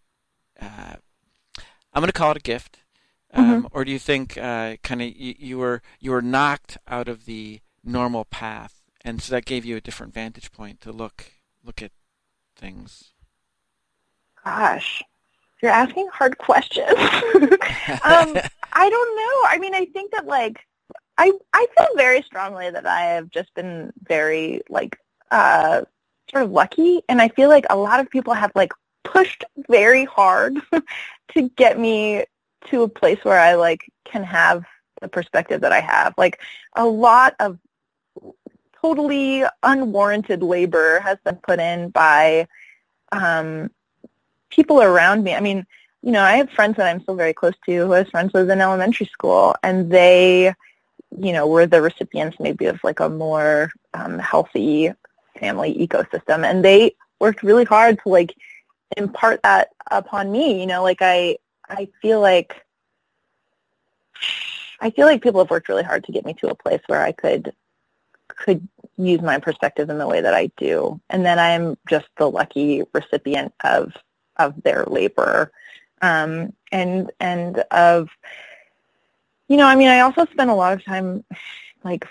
Speaker 3: Uh, I'm going to call it a gift, um, mm-hmm. or do you think uh, kind of you, you were you were knocked out of the normal path, and so that gave you a different vantage point to look look at things?
Speaker 7: Gosh, you're asking hard questions. um, I don't know. I mean, I think that like I I feel very strongly that I have just been very like uh sort of lucky and I feel like a lot of people have like pushed very hard to get me to a place where I like can have the perspective that I have. Like a lot of totally unwarranted labor has been put in by um people around me. I mean, you know, I have friends that I'm still very close to who has friends was in elementary school and they you know, were the recipients maybe of like a more um, healthy family ecosystem. And they worked really hard to like impart that upon me. You know, like I, I feel like, I feel like people have worked really hard to get me to a place where I could, could use my perspective in the way that I do. And then I'm just the lucky recipient of, of their labor. Um, and, and of, you know, I mean, I also spent a lot of time like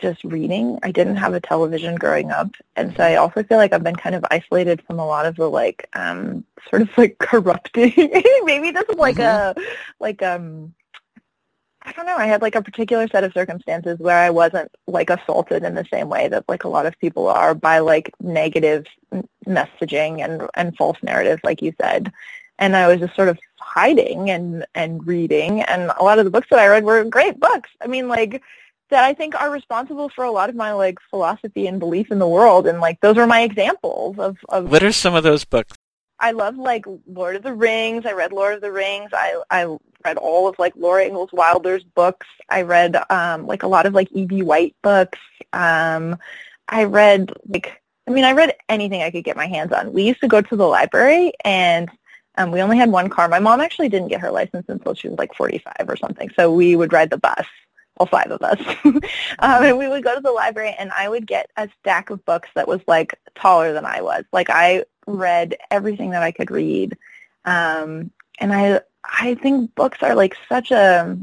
Speaker 7: just reading. I didn't have a television growing up, and so I also feel like I've been kind of isolated from a lot of the like um sort of like corrupting. Maybe this is like mm-hmm. a like um I don't know. I had like a particular set of circumstances where I wasn't like assaulted in the same way that like a lot of people are by like negative messaging and and false narratives, like you said and I was just sort of hiding and and reading and a lot of the books that I read were great books. I mean like that I think are responsible for a lot of my like philosophy and belief in the world and like those are my examples of, of
Speaker 3: What are some of those books?
Speaker 7: I love like Lord of the Rings. I read Lord of the Rings. I I read all of like Laura Ingalls Wilder's books. I read um like a lot of like E.B. White books. Um I read like I mean I read anything I could get my hands on. We used to go to the library and um, we only had one car. My mom actually didn't get her license until she was like 45 or something. So we would ride the bus, all five of us. um, and we would go to the library and I would get a stack of books that was like taller than I was. Like I read everything that I could read. Um, and I, I think books are like such a,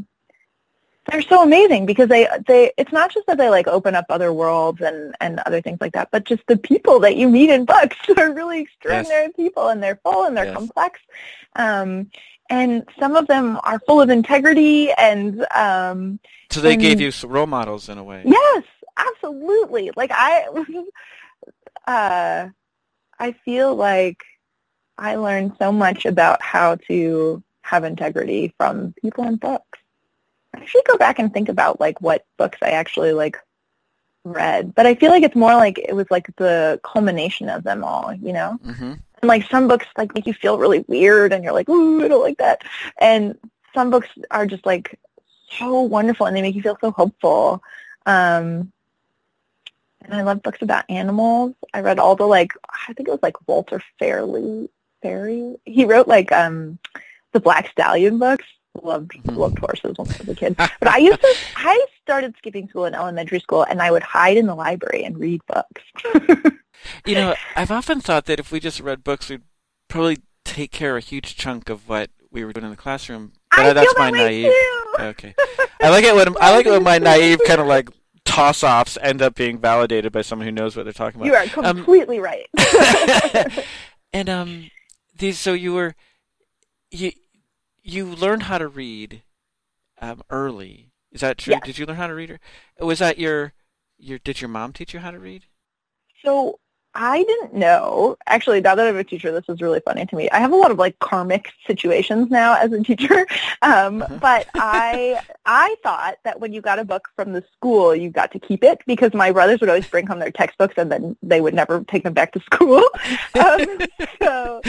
Speaker 7: they're so amazing because they they it's not just that they like open up other worlds and and other things like that but just the people that you meet in books are really extraordinary yes. people and they're full and they're yes. complex um and some of them are full of integrity and um
Speaker 3: so they
Speaker 7: and,
Speaker 3: gave you role models in a way
Speaker 7: yes absolutely like i uh I feel like I learned so much about how to have integrity from people in books. I should go back and think about like what books I actually like read, but I feel like it's more like it was like the culmination of them all, you know.
Speaker 3: Mm-hmm.
Speaker 7: And like some books like make you feel really weird, and you're like, ooh, I don't like that. And some books are just like so wonderful, and they make you feel so hopeful. Um, and I love books about animals. I read all the like I think it was like Walter Farley Ferry. He wrote like um the Black Stallion books. Loved
Speaker 3: Mhm.
Speaker 7: loved horses when I was a kid. But I used to I started skipping school in elementary school and I would hide in the library and read books.
Speaker 3: You know, I've often thought that if we just read books, we'd probably take care of a huge chunk of what we were doing in the classroom. But
Speaker 7: I
Speaker 3: that's my
Speaker 7: that
Speaker 3: naive.
Speaker 7: too.
Speaker 3: Okay, I like it when I like it when my naive kind of like toss-offs end up being validated by someone who knows what they're talking about.
Speaker 7: You are
Speaker 3: Um,
Speaker 7: completely right.
Speaker 3: and um, these so you were you you learned how to read um early. Is that true?
Speaker 7: Yes.
Speaker 3: Did you learn how to read? Was that your your did your mom teach you how to read?
Speaker 7: So I didn't know. Actually, now that I'm a teacher, this is really funny to me. I have a lot of like karmic situations now as a teacher. Um,
Speaker 3: Uh-huh.
Speaker 7: But I I thought that when you got a book from the school, you got to keep it because my brothers would always bring home their textbooks and then they would never take them back to school. Um, so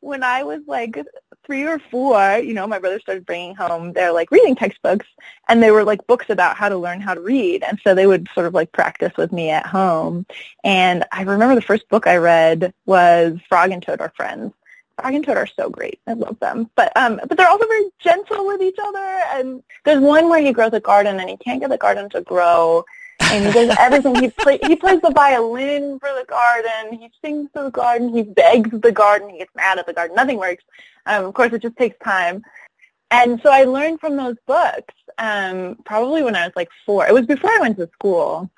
Speaker 7: when I was like three or four, you know, my brothers started bringing home their like reading textbooks and they were like books about how to learn how to read. And so they would sort of like practice with me at home. And I remember the first book I read was Frog and Toad Are Friends. Frog and Toad are so great. I love them. But um but they're also very gentle with each other and there's one where he grows a garden and he can't get the garden to grow and he does everything. He play, he plays the violin for the garden. He sings to the garden. He begs the garden. He gets mad at the garden. Nothing works. Um, of course, it just takes time. And so I learned from those books um, probably when I was like four. It was before I went to school.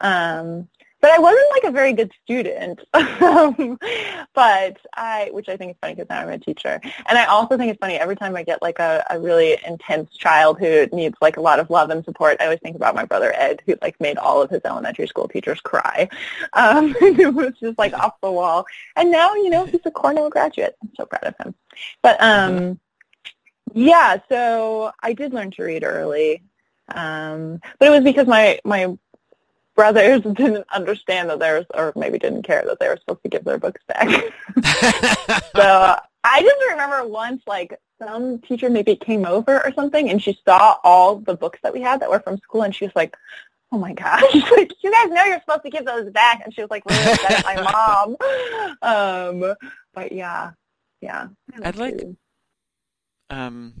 Speaker 7: Um, but I wasn't like a very good student. um, but I, which I think is funny because now I'm a teacher. And I also think it's funny every time I get like a, a really intense child who needs like a lot of love and support. I always think about my brother Ed, who like made all of his elementary school teachers cry. Um, it was just like off the wall. And now, you know, he's a Cornell graduate. I'm so proud of him. But um, yeah, so I did learn to read early. Um, but it was because my my brothers didn't understand that there was, or maybe didn't care that they were supposed to give their books back. so I just remember once, like some teacher maybe came over or something, and she saw all the books that we had that were from school, and she was like, "Oh my gosh, like you guys know you're supposed to give those back," and she was like really upset at my mom. Um, but yeah, yeah.
Speaker 3: I'd like um,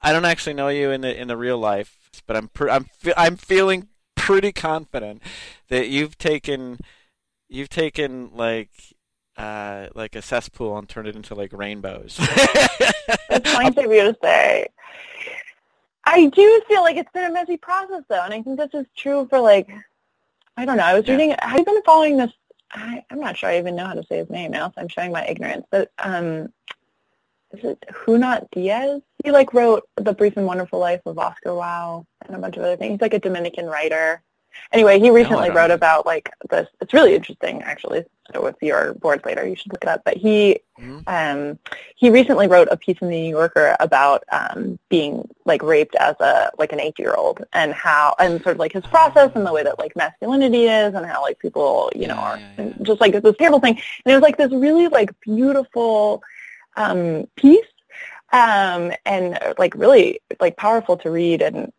Speaker 3: I don't actually know you in the in the real life, but I'm pre- I'm fe- I'm feeling pretty confident that you've taken you've taken like uh like a cesspool and turned it into like rainbows.
Speaker 7: It's nice of you to say. I do feel like it's been a messy process though, and I think this is true for like I don't know. I was
Speaker 3: Yeah.
Speaker 7: reading. Have you been following this? I, I'm not sure I even know how to say his name now, so I'm showing my ignorance. But um, is it Junot Diaz? He like wrote The Brief and Wonderful Life of Oscar Wilde and a bunch of other things. He's like a Dominican writer. Anyway, he recently
Speaker 3: don't
Speaker 7: wrote
Speaker 3: know.
Speaker 7: about like this. It's really interesting, actually. So if you're bored later, you should look it up. But he
Speaker 3: Mhm.
Speaker 7: um, he recently wrote a piece in the New Yorker about um, being like raped as a like an eight year old and how and sort of like his process and the way that like masculinity is and how like people you know
Speaker 3: Yeah,
Speaker 7: are
Speaker 3: yeah, yeah.
Speaker 7: just like this terrible thing and it was like this really like beautiful um, piece um, and uh, like really like powerful to read and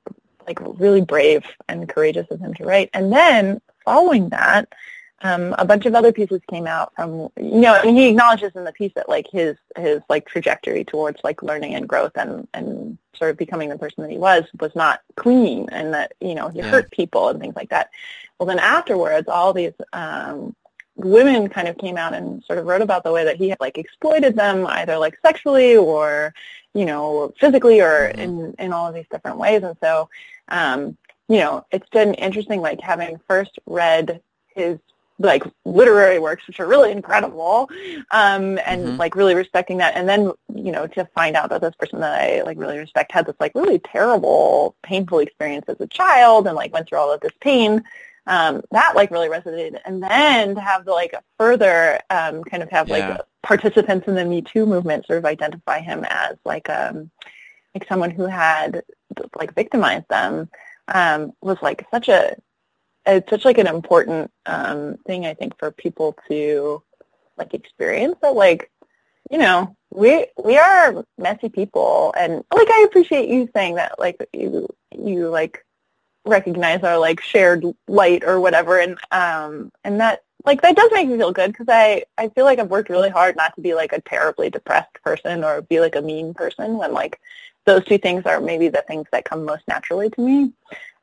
Speaker 7: like really brave and courageous of him to write and then following that um, a bunch of other pieces came out from you know and he acknowledges in the piece that like his his like trajectory towards like learning and growth and and sort of becoming the person that he was was not clean and that you know he
Speaker 3: Yeah.
Speaker 7: hurt people and things like that well then afterwards all these um women kind of came out and sort of wrote about the way that he had like exploited them either like sexually or you know physically or
Speaker 3: Mhm.
Speaker 7: in in all of these different ways and so um you know it's been interesting like having first read his like literary works, which are really incredible, um, and
Speaker 3: Mhm.
Speaker 7: like really respecting that. And then you know to find out that this person that I like really respect had this like really terrible, painful experience as a child, and like went through all of this pain. Um, that like really resonated. And then to have the like further um, kind of have like participants in the Me Too movement sort of identify him as like um like someone who had like victimized them um, was like such a it's such like an important um, thing I think for people to like experience that like you know we we are messy people and like I appreciate you saying that like you you like recognize our like shared light or whatever and um and that like that does make me feel good because I I feel like I've worked really hard not to be like a terribly depressed person or be like a mean person when like those two things are maybe the things that come most naturally to me.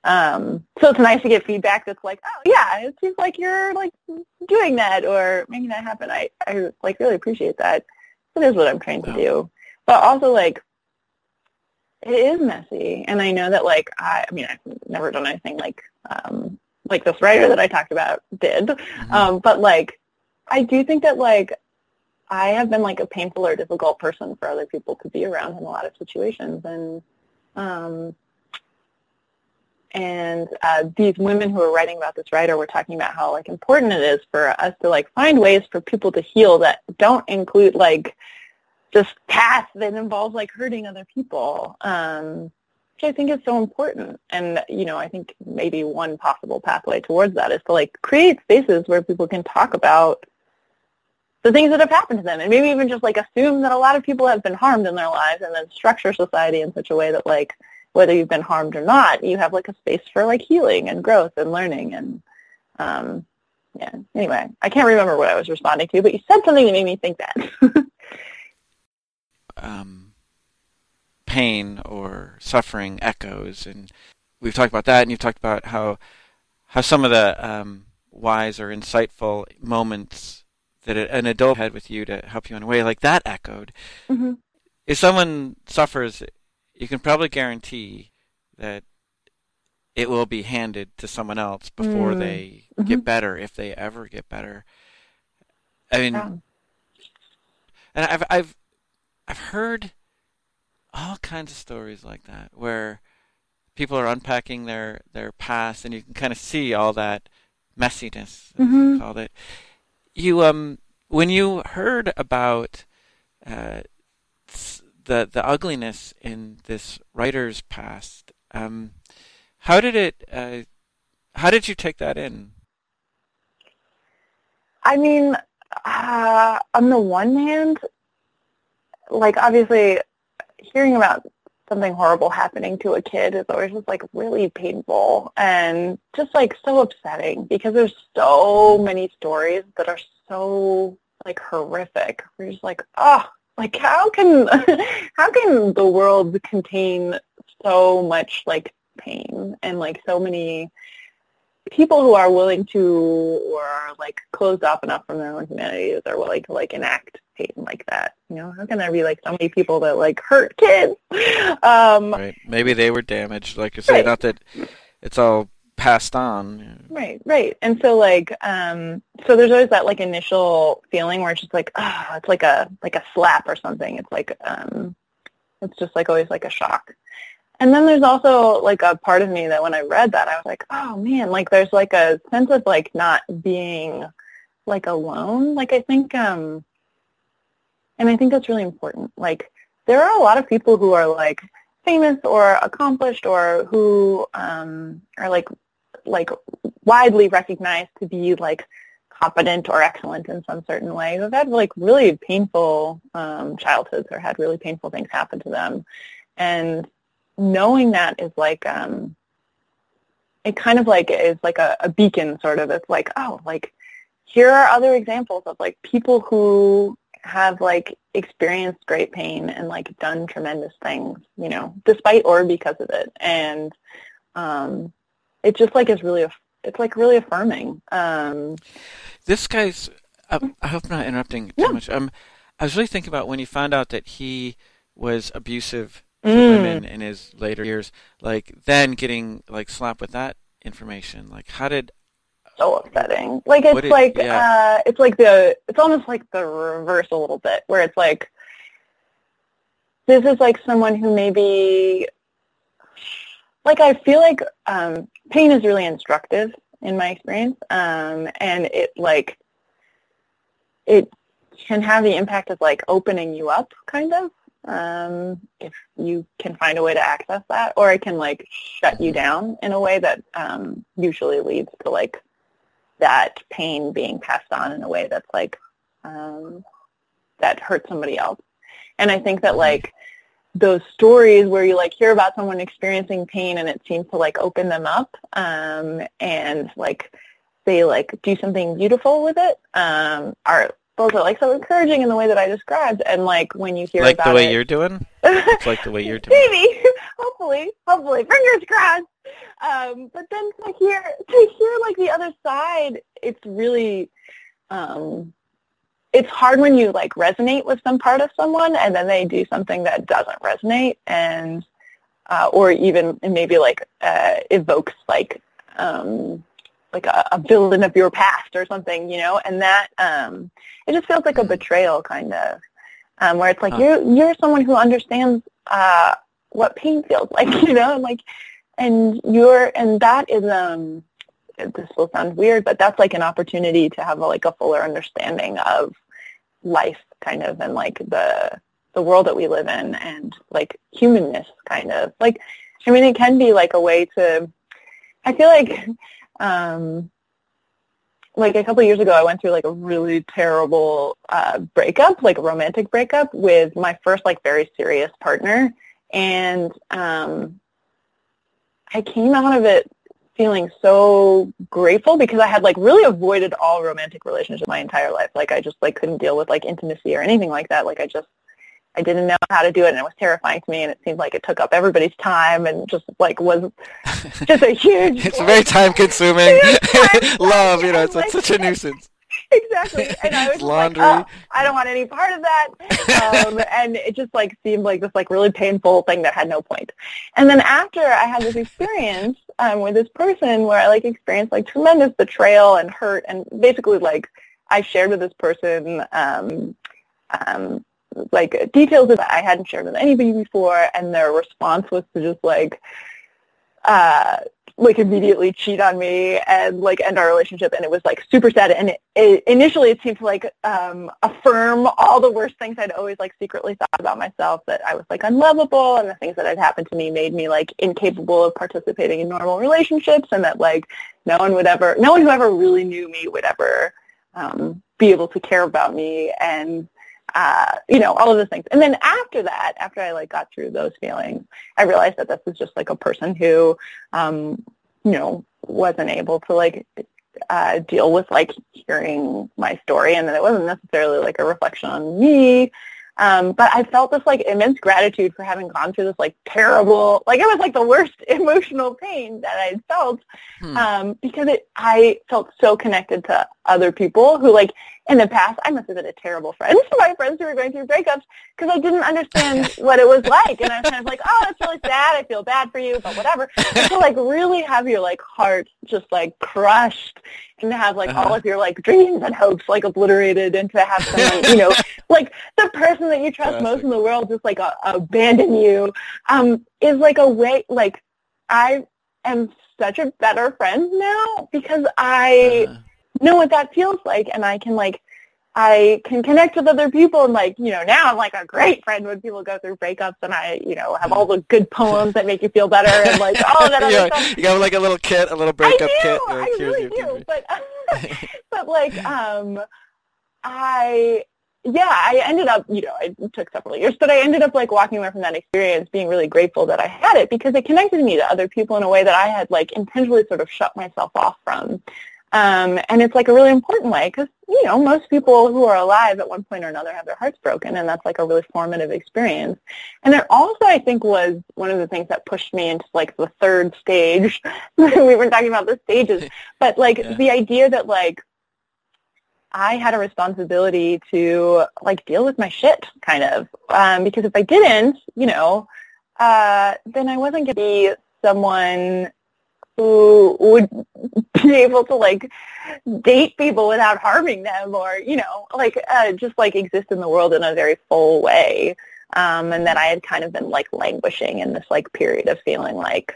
Speaker 7: Um, so it's nice to get feedback that's like, oh yeah, it seems like you're like doing that or making that happen. I, I like really appreciate that. It is what I'm trying to do. But also like it is messy and I know that like I I mean I've never done anything like um like this writer that I talked about did.
Speaker 3: Mhm.
Speaker 7: Um, but like I do think that like I have been like a painful or difficult person for other people to be around in a lot of situations and um and uh, these women who are writing about this writer were talking about how like important it is for us to like find ways for people to heal that don't include like just paths that involve like hurting other people um which I think is so important and you know I think maybe one possible pathway towards that is to like create spaces where people can talk about the things that have happened to them and maybe even just like assume that a lot of people have been harmed in their lives and then structure society in such a way that like whether you've been harmed or not, you have like a space for like healing and growth and learning and um yeah. Anyway, I can't remember what I was responding to, but you said something that made me think that.
Speaker 3: um, pain or suffering echoes, and we've talked about that, and you've talked about how how some of the um, wise or insightful moments that an adult had with you to help you in a way like that echoed.
Speaker 7: hmm
Speaker 3: If someone suffers, you can probably guarantee that it will be handed to someone else before
Speaker 7: Mm.
Speaker 3: they
Speaker 7: Mhm.
Speaker 3: get better, if they ever get better. I mean,
Speaker 7: Yeah.
Speaker 3: and I've I've I've heard all kinds of stories like that where people are unpacking their their past, and you can kind of see all that messiness. as you. Called it. You um when you heard about uh, the the ugliness in this writer's past, um, how did it? Uh, how did you take that in?
Speaker 7: I mean, uh, on the one hand, like obviously hearing about something horrible happening to a kid is always just like really painful and just like so upsetting because there's so many stories that are so like horrific. We're just like, oh, like how can how can the world contain so much like pain and like so many people who are willing to or are like closed off enough from their own humanity that they're willing to like enact pain like that. You know, how can there be like so many people that like hurt kids? Um,
Speaker 3: Right? Maybe they were damaged, like you say.
Speaker 7: Right.
Speaker 3: Not that it's all passed on.
Speaker 7: Right, right. And so like um so there's always that like initial feeling where it's just like ah it's like a like a slap or something. It's like um it's just like always like a shock. And then there's also like a part of me that when I read that I was like, oh man, like there's like a sense of like not being like alone. Like I think um and I think that's really important. Like there are a lot of people who are like famous or accomplished or who um are like like widely recognized to be like competent or excellent in some certain way who have had like really painful um, childhoods or had really painful things happen to them and knowing that is like um it kind of like is like a, a beacon sort of it's like oh like here are other examples of like people who have like experienced great pain and like done tremendous things you know despite or because of it and um it just like is really it's like really affirming um
Speaker 3: This guy's. I, I hope I'm not interrupting too
Speaker 7: No.
Speaker 3: much. Um, I was really thinking about when you found out that he was abusive
Speaker 7: Mm.
Speaker 3: women in his later years. Like then getting like slapped with that information. Like how did?
Speaker 7: so upsetting. Like it's
Speaker 3: What it-
Speaker 7: like
Speaker 3: yeah.
Speaker 7: uh it's like the it's almost like the reverse a little bit where it's like this is like someone who maybe like I feel like um pain is really instructive in my experience, um, and it like it can have the impact of like opening you up, kind of, um, if you can find a way to access that, or it can like shut you down in a way that um, usually leads to like that pain being passed on in a way that's like um, that hurts somebody else. And I think that like those stories where you like hear about someone experiencing pain and it seems to like open them up um, and like they like do something beautiful with it um, are are like so encouraging in the way that I described. And like when you hear
Speaker 3: like
Speaker 7: about
Speaker 3: the way
Speaker 7: it,
Speaker 3: you're doing. It's like the way you're doing.
Speaker 7: maybe hopefully hopefully fingers crossed um but then to hear to hear like the other side it's really um it's hard when you like resonate with some part of someone and then they do something that doesn't resonate and uh or even maybe like uh evokes like um like a, a villain of your past or something you know? And that um it just feels like a betrayal kind of. Um where it's like
Speaker 3: Huh.
Speaker 7: you're you're someone who understands uh what pain feels like you know? And like and you're and that is um this will sound weird but that's like an opportunity to have a, like a fuller understanding of life kind of and like the the world that we live in and like humanness kind of. Like i mean it can be like a way to i feel like um like a couple years ago i went through like a really terrible uh breakup like a romantic breakup with my first like very serious partner and um I came out of it feeling so grateful because I had like really avoided all romantic relationships my entire life. Like I just like couldn't deal with like intimacy or anything like that. Like I just I didn't know how to do it and it was terrifying to me and it seemed like it took up everybody's time and just like was just a huge
Speaker 3: It's very time consuming. Love, you know, it's,
Speaker 7: like-
Speaker 3: such a nuisance.
Speaker 7: exactly. And I was
Speaker 3: Laundry.
Speaker 7: like, oh, I don't want any part of that. Um, and it just like seemed like this like really painful thing that had no point. And then after I had this experience um, with this person where I like experienced like tremendous betrayal and hurt and basically like I shared with this person um, um, like details that I hadn't shared with anybody before and their response was to just like uh like immediately cheat on me and like end our relationship and it was like super sad. And it, it, initially it seemed to like um affirm all the worst things I'd always like secretly thought about myself that I was like unlovable and the things that had happened to me made me like incapable of participating in normal relationships and that like no one would ever no one who ever really knew me would ever um be able to care about me. And uh, you know, all of those things. And then after that, after I like got through those feelings, I realized that this was just like a person who, um, you know, wasn't able to like uh, deal with like hearing my story, and that it wasn't necessarily like a reflection on me. Um, but I felt this like immense gratitude for having gone through this like terrible, like it was like the worst emotional pain that I'd felt
Speaker 3: Hmm.
Speaker 7: um, because it, I felt so connected to other people who like in the past I must have been a terrible friend. To my friends who were going through breakups because I didn't understand what it was like. And I was kind of like oh that's really sad. I feel bad for you but whatever. But to like really have your like heart just like crushed and to have like all
Speaker 3: Uh-huh.
Speaker 7: of your like dreams and hopes like obliterated and to have someone you know like the person that you trust most in the world just like uh, abandon you um is like a way like I am such a better friend now because I
Speaker 3: Uh,
Speaker 7: know what that feels like and I can like I can connect with other people and like, you know, now I'm like a great friend when people go through breakups and I, you know, have all the good poems that make you feel better and like all of that other stuff.
Speaker 3: you got like a little kit, a little
Speaker 7: I
Speaker 3: breakup
Speaker 7: do,
Speaker 3: kit. You're
Speaker 7: I really do. But but like um I yeah, I ended up, you know, I took several years, but I ended up like walking away from that experience being really grateful that I had it because it connected me to other people in a way that I had like intentionally sort of shut myself off from. Um, and it's like a really important way because, you know, most people who are alive at one point or another have their hearts broken and that's like a really formative experience. And it also, I think, was one of the things that pushed me into like the third stage. we were talking about the stages, but like
Speaker 3: Yeah.
Speaker 7: the idea that like I had a responsibility to like deal with my shit kind of. Um, because if I didn't, you know, uh, then I wasn't going to be someone who would be able to like date people without harming them or, you know, like uh, just like exist in the world in a very full way. Um, and that I had kind of been like languishing in this like period of feeling like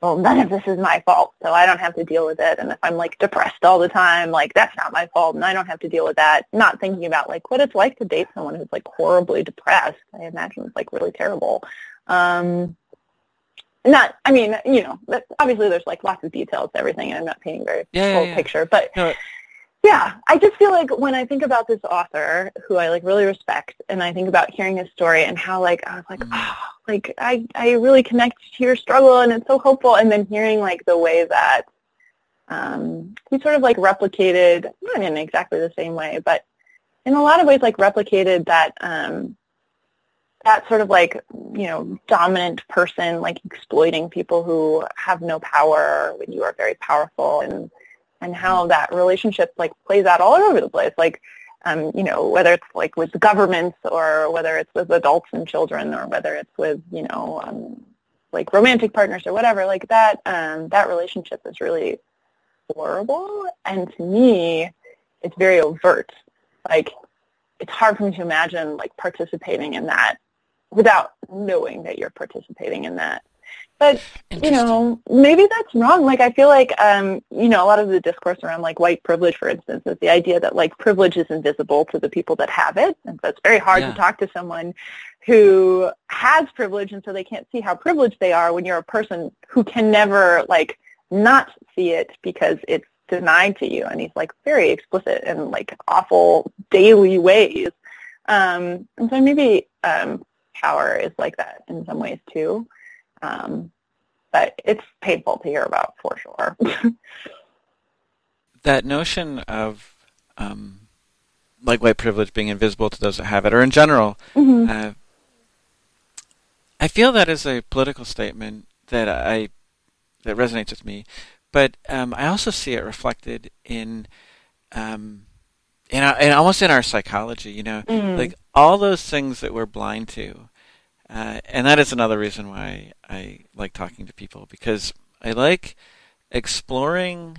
Speaker 7: well, none of this is my fault, so I don't have to deal with it. And if I'm like depressed all the time, like that's not my fault, and I don't have to deal with that. Not thinking about like what it's like to date someone who's like horribly depressed. I imagine it's like really terrible. Um, not, I mean, you know, obviously there's like lots of details to everything, and I'm not painting very
Speaker 3: yeah,
Speaker 7: full
Speaker 3: yeah, yeah.
Speaker 7: picture, but.
Speaker 3: No,
Speaker 7: yeah, I just feel like when I think about this author who I like really respect and I think about hearing his story and how like I was like,
Speaker 3: Mm-hmm.
Speaker 7: oh, like I I really connect to your struggle and it's so hopeful and then hearing like the way that um he sort of like replicated not in exactly the same way, but in a lot of ways like replicated that um that sort of like you know dominant person like exploiting people who have no power when you are very powerful and and how that relationship like plays out all over the place. Like um, you know whether it's like with governments or whether it's with adults and children or whether it's with you know um, like romantic partners or whatever like that um, that relationship is really horrible. And to me it's very overt. Like it's hard for me to imagine like participating in that without knowing that you're participating in that. But you know maybe that's wrong. Like i feel like um you know a lot of the discourse around like white privilege for instance is the idea that like privilege is invisible to the people that have it. And so it's very hard
Speaker 3: Yeah.
Speaker 7: to talk to someone who has privilege and so they can't see how privileged they are when you're a person who can never like not see it because it's denied to you. And he's like very explicit in like awful daily ways. Um and so maybe um power is like that in some ways too. Um but it's painful to hear about for sure.
Speaker 3: That notion of um, like white privilege being invisible to those that have it, or in general,
Speaker 7: Mhm.
Speaker 3: uh, I feel that is a political statement that I that resonates with me, but um, I also see it reflected in um, in, our, in almost in our psychology. You know,
Speaker 7: Mm.
Speaker 3: like all those things that we're blind to, uh, and that is another reason why I like talking to people because I like exploring.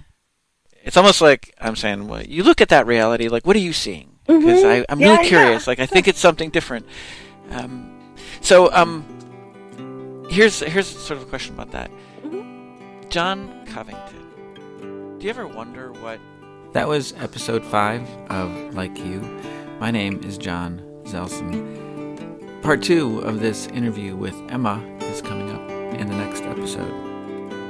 Speaker 3: It's almost like I'm saying, well, you look at that reality, like what are you seeing? Because
Speaker 7: Mhm.
Speaker 3: I I'm
Speaker 7: Yeah,
Speaker 3: really
Speaker 7: yeah.
Speaker 3: curious. Like I think it's something different. Um, so um, here's here's sort of a question about that.
Speaker 7: Mm-hmm.
Speaker 3: John Covington, do you ever wonder what? That was episode five of Like You. My name is John Zelson. Part two of this interview with Emma is coming up in the next episode.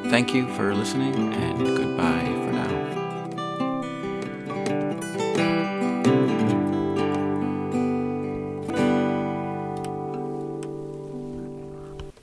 Speaker 3: Thank you for listening, and goodbye for now.